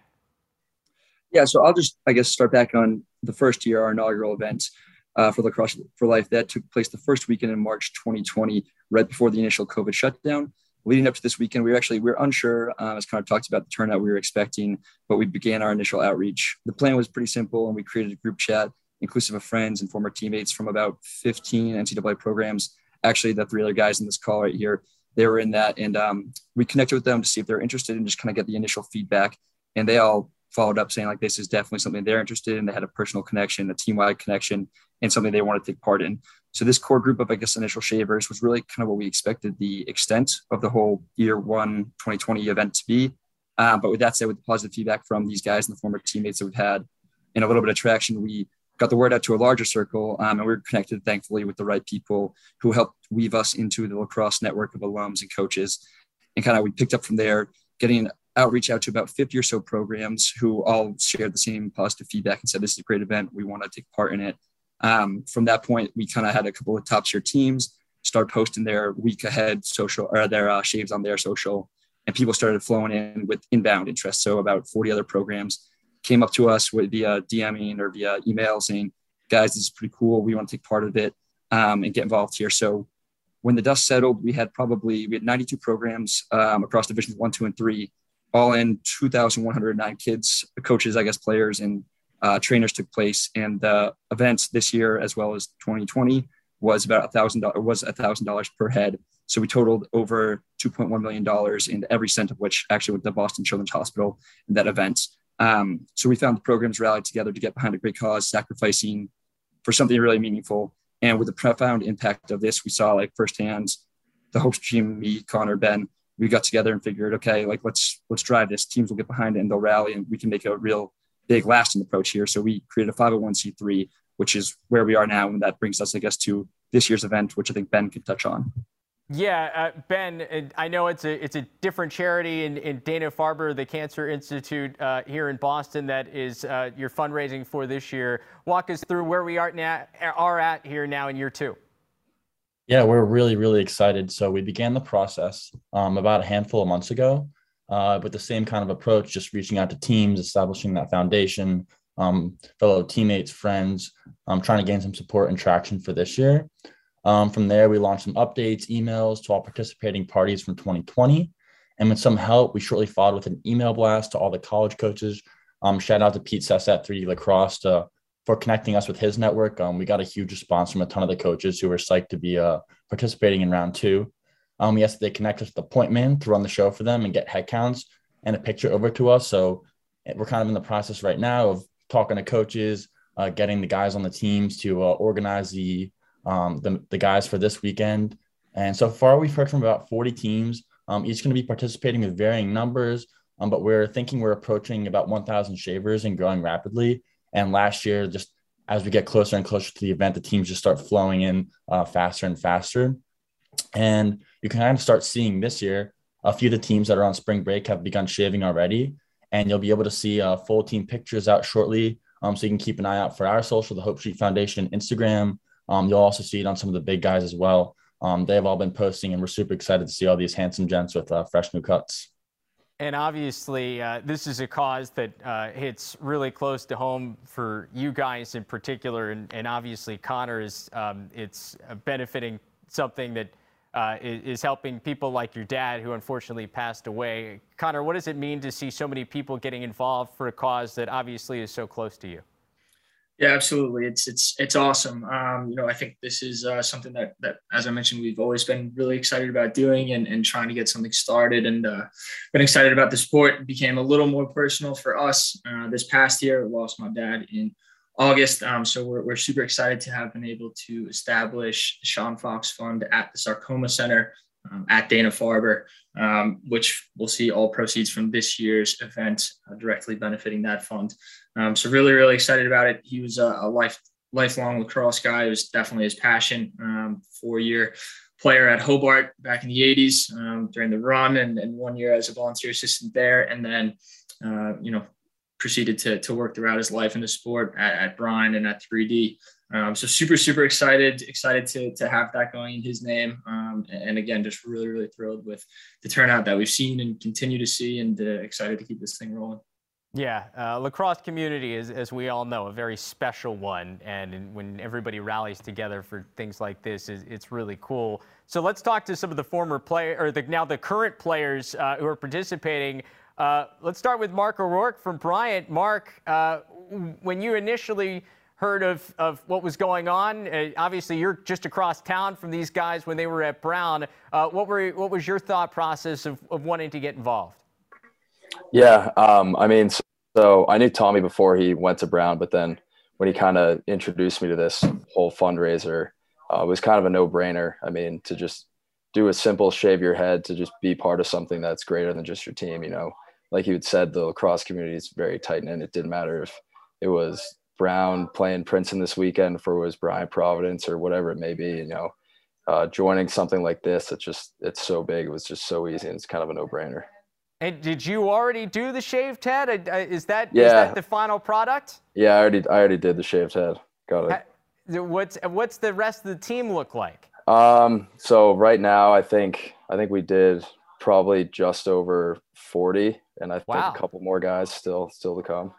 Yeah, so I'll just, I guess, start back on the first year, our inaugural event uh, for Lacrosse for Life. That took place the first weekend in March 2020, right before the initial COVID shutdown. Leading up to this weekend, we were actually we are unsure, uh, as kind of talked about the turnout we were expecting, but we began our initial outreach. The plan was pretty simple, and we created a group chat inclusive of friends and former teammates from about 15 NCAA programs. Actually, the three other guys in this call right here, they were in that, and um, we connected with them to see if they're interested and just kind of get the initial feedback. And they all followed up saying like this is definitely something they're interested in. They had a personal connection, a team-wide connection, and something they want to take part in. So this core group of I guess initial shavers was really kind of what we expected the extent of the whole year one 2020 event to be. Uh, but with that said, with the positive feedback from these guys and the former teammates that we've had, and a little bit of traction, we got the word out to a larger circle, um, and we were connected, thankfully, with the right people who helped weave us into the lacrosse network of alums and coaches. And kind of we picked up from there, getting outreach out to about 50 or so programs who all shared the same positive feedback and said, This is a great event. We want to take part in it. Um, from that point, we kind of had a couple of top tier teams start posting their week ahead social or their uh, shaves on their social, and people started flowing in with inbound interest. So about 40 other programs came up to us with via DMing or via email saying, "Guys, this is pretty cool. We want to take part of it um, and get involved here." So when the dust settled, we had probably we had 92 programs um, across divisions one, two, and three all in 2,109 kids, coaches, I guess, players, and uh, trainers took place. And the events this year, as well as 2020, was about a thousand dollars was a thousand dollars per head. So we totaled over 2.1 million dollars, and every cent of which actually went to Boston Children's Hospital in that event. Um, so we found the programs rallied together to get behind a great cause, sacrificing for something really meaningful. And with the profound impact of this, we saw like firsthand the host team, me, Connor, Ben, we got together and figured, okay, like let's let's drive this. Teams will get behind it and they'll rally, and we can make a real big lasting approach here. So we created a 501c3, which is where we are now, and that brings us, I guess, to this year's event, which I think Ben can touch on. Yeah, uh, Ben, I know it's a it's a different charity in, in Dana Farber, the Cancer Institute uh, here in Boston, that is uh, you're fundraising for this year. Walk us through where we are now are at here now in year two. Yeah, we're really, really excited. So we began the process um, about a handful of months ago uh, with the same kind of approach, just reaching out to teams, establishing that foundation, um, fellow teammates, friends, um, trying to gain some support and traction for this year. Um, from there, we launched some updates, emails to all participating parties from 2020. And with some help, we shortly followed with an email blast to all the college coaches. Um, shout out to Pete Sess at 3D Lacrosse to for connecting us with his network. Um, we got a huge response from a ton of the coaches who were psyched to be uh, participating in round two. Um, that they connect us with the point man to run the show for them and get head counts and a picture over to us. So eh, we're kind of in the process right now of talking to coaches, uh, getting the guys on the teams to uh, organize the, um, the, the guys for this weekend. And so far, we've heard from about 40 teams, um, each going to be participating with varying numbers. Um, but we're thinking we're approaching about 1,000 shavers and growing rapidly. And last year, just as we get closer and closer to the event, the teams just start flowing in uh, faster and faster. And you can kind of start seeing this year a few of the teams that are on spring break have begun shaving already. And you'll be able to see uh, full team pictures out shortly. Um, so you can keep an eye out for our social, the Hope Street Foundation Instagram. Um, you'll also see it on some of the big guys as well. Um, they've all been posting, and we're super excited to see all these handsome gents with uh, fresh new cuts. And obviously, uh, this is a cause that uh, hits really close to home for you guys in particular, and, and obviously Connor is um, it's benefiting something that uh, is helping people like your dad, who unfortunately passed away. Connor, what does it mean to see so many people getting involved for a cause that obviously is so close to you? Yeah, absolutely. It's it's it's awesome. Um, you know, I think this is uh, something that that, as I mentioned, we've always been really excited about doing and, and trying to get something started. And uh, been excited about the sport. It became a little more personal for us uh, this past year. Lost my dad in August, um, so we're we're super excited to have been able to establish the Sean Fox Fund at the Sarcoma Center um, at Dana Farber, um, which will see all proceeds from this year's event uh, directly benefiting that fund. Um, so really, really excited about it. He was a, a life lifelong lacrosse guy. It was definitely his passion. Um, four year player at Hobart back in the 80s um, during the run, and, and, one year as a volunteer assistant there, and then uh, you know proceeded to, to work throughout his life in the sport at, at and at 3D. Um, so super, super excited, excited to, to have that going in his name. Um, and again, just really, really thrilled with the turnout that we've seen and continue to see and uh, excited to keep this thing rolling. Yeah, uh, lacrosse community is, as we all know, a very special one. And when everybody rallies together for things like this, it's really cool. So let's talk to some of the former players, or the, now the current players uh, who are participating. Uh, let's start with Marc O'Rourke from Bryant. Marc, uh, when you initially heard of, of what was going on, uh, obviously you're just across town from these guys when they were at Brown. Uh, what, were, what was your thought process of, of wanting to get involved? Yeah, um, I mean, so I knew Tommy before he went to Brown, but then when he kind of introduced me to this whole fundraiser, uh, it was kind of a no-brainer. I mean, to just do a simple shave your head to just be part of something that's greater than just your team, you know like you had said, the lacrosse community is very tight and It didn't matter if it was Brown playing Princeton this weekend, for it was Bryant Providence or whatever it may be. You know, uh, joining something like this, it's just it's so big. It was just so easy, and it's kind of a no brainer. And did you already do the shaved head? Is that yeah. is that the final product? Yeah, I already I already did the shaved head. Got it. What's what's the rest of the team look like? Um, so right now, I think I think we did probably just over 40 and i wow. think a couple more guys still still to come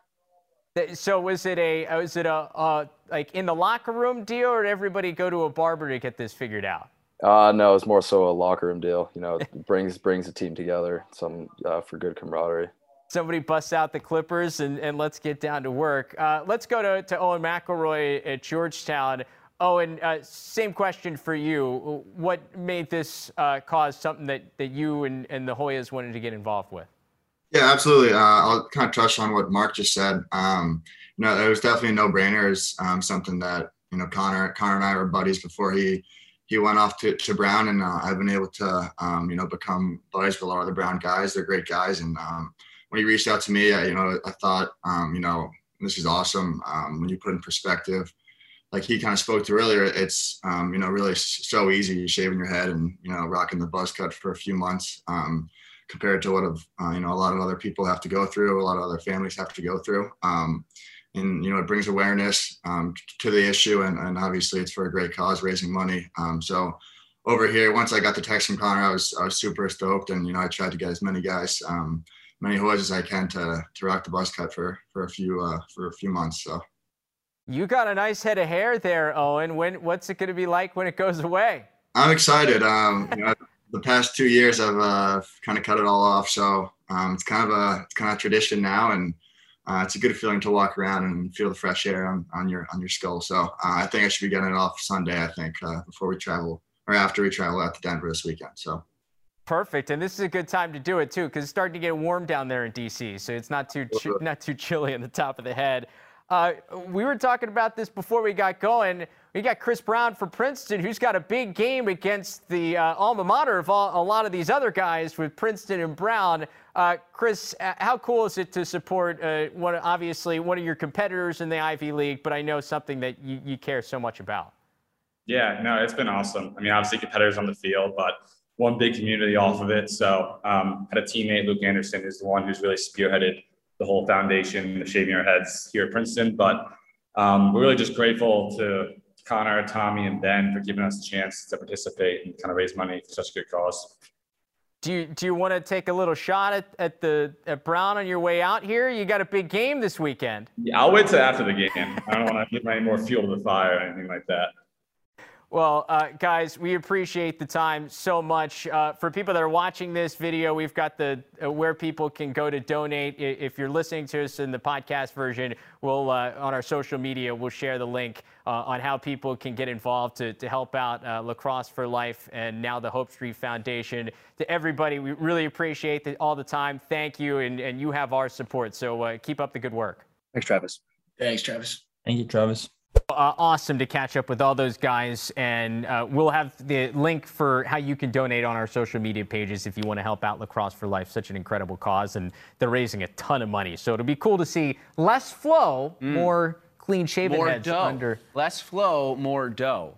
so was it a was it a uh, like in the locker room deal or did everybody go to a barber to get this figured out uh no it's more so a locker room deal you know brings brings the team together some uh, for good camaraderie somebody busts out the clippers and, and let's get down to work uh, let's go to, to owen mcelroy at georgetown Owen, uh, same question for you. What made this uh, cause something that, that you and, and the Hoyas wanted to get involved with? Yeah, absolutely. Uh, I'll kind of touch on what Marc just said. Um, you know, it was definitely a no-brainer. It's um, something that you know Connor, Connor and I were buddies before he he went off to, to Brown, and uh, I've been able to um, you know become buddies with a lot of the Brown guys. They're great guys, and um, when he reached out to me, I, you know, I thought um, you know this is awesome. Um, when you put in perspective like he kind of spoke to earlier, it's you know really so easy shaving your head and you know rocking the buzz cut for a few months um, compared to what of uh, you know a lot of other people have to go through, a lot of other families have to go through. Um, and you know it brings awareness um, to the issue, and, and obviously it's for a great cause, raising money. Um, so over here, once I got the text from Connor, I was I was super stoked, and you know I tried to get as many guys, um, many Hoyas as I can to to rock the buzz cut for for a few uh, for a few months. So. You got a nice head of hair there, Owen. When what's it going to be like when it goes away? I'm excited. Um, you know, the past two years I've uh, kind of cut it all off, so um, it's kind of a it's kind of tradition now, and uh, it's a good feeling to walk around and feel the fresh air on, on your on your skull. So uh, I think I should be getting it off Sunday. I think uh, before we travel or after we travel out to Denver this weekend. So. Perfect, and this is a good time to do it too, because it's starting to get warm down there in DC, so it's not too ch- not too chilly on the top of the head. Uh, we were talking about this before we got going. We got Chris Brown for Princeton, who's got a big game against the uh, alma mater of all, a lot of these other guys with Princeton and Brown. Uh, Chris, uh, how cool is it to support uh, one, obviously one of your competitors in the Ivy League, but I know something that you, you care so much about. Yeah, no, it's been awesome. I mean, obviously competitors on the field, but one big community off of it. So um, had a teammate, Luke Anderson, who's the one who's really spearheaded the whole foundation, the shaving our heads here at Princeton. But um, we're really just grateful to Connor, Tommy, and Ben for giving us a chance to participate and kind of raise money for such a good cause. Do you, do you want to take a little shot at, at the at Brown on your way out here? You got a big game this weekend. Yeah, I'll wait till after the game. I don't want to give any more fuel to the fire or anything like that. Well, uh, guys, we appreciate the time so much. Uh, for people that are watching this video, we've got the uh, where people can go to donate. If you're listening to us in the podcast version, we'll uh, on our social media we'll share the link on how people can get involved to, to help out uh, Lacrosse for Life and now the Hope Street Foundation. To everybody, we really appreciate the, all the time. Thank you, and, and you have our support. So keep up the good work. Thanks, Travis. Thanks, Travis. Thank you, Travis. Uh, awesome to catch up with all those guys. And uh, we'll have the link for how you can donate on our social media pages if you want to help out Lacrosse for Life, such an incredible cause. And they're raising a ton of money. So it'll be cool to see less flow, mm. more clean shaven more heads dough. under. Less flow, more dough.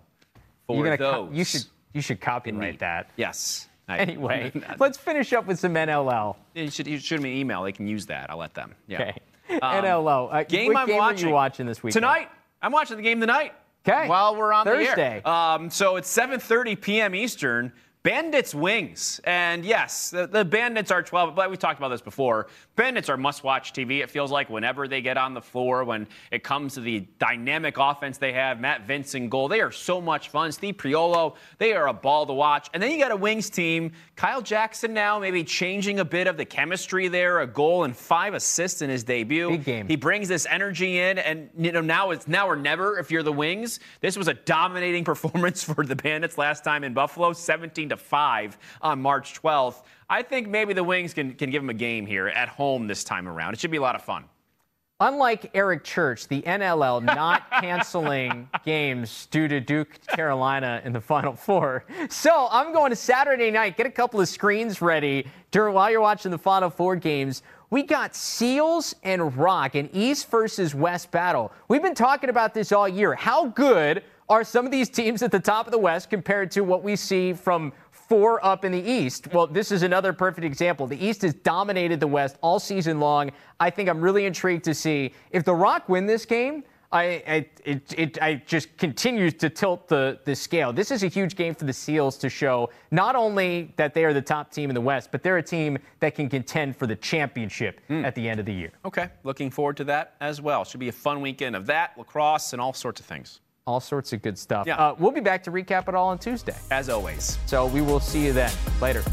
For those. Co- you should you should copyright that. Yes. I, anyway, let's finish up with some NLL. You should, you shoot me an email. They can use that. I'll let them. Yeah. Okay. Um, NLL. Uh, game I'm game watching. Are you watching this week Tonight. I'm watching the game tonight. Okay. While we're on Thursday. the air. Um, so it's 7:30 p.m. Eastern. Bandits wings. And yes, the, the, Bandits are 12, but we talked about this before. Bandits are must watch TV. It feels like whenever they get on the floor, when it comes to the dynamic offense they have, Matt Vinc in goal, they are so much fun. Steve Priolo, they are a ball to watch. And then you got a Wings team. Kyle Jackson now maybe changing a bit of the chemistry there, a goal and five assists in his debut. Big game. He brings this energy in, and you know now it's now or never if you're the Wings. This was a dominating performance for the Bandits last time in Buffalo, 17 to 5 on March 12th. I think maybe the Wings can, can give them a game here at home this time around. It should be a lot of fun. Unlike Eric Church, the NLL not canceling games due to Duke Carolina in the Final Four. So I'm going to Saturday night, get a couple of screens ready during while you're watching the Final Four games. We got Seals and Rock, an East versus West battle. We've been talking about this all year. How good are some of these teams at the top of the West compared to what we see from four up in the East. Well, this is another perfect example. The East has dominated the West all season long. I think I'm really intrigued to see if the Rock win this game. I, I it, it I just continues to tilt the, the scale. This is a huge game for the Seals to show not only that they are the top team in the West, but they're a team that can contend for the championship mm. at the end of the year. Okay, looking forward to that as well. Should be a fun weekend of that, lacrosse, and all sorts of things all sorts of good stuff. Yeah. Uh, we'll be back to recap it all on Tuesday. As always. So we will see you then. Later.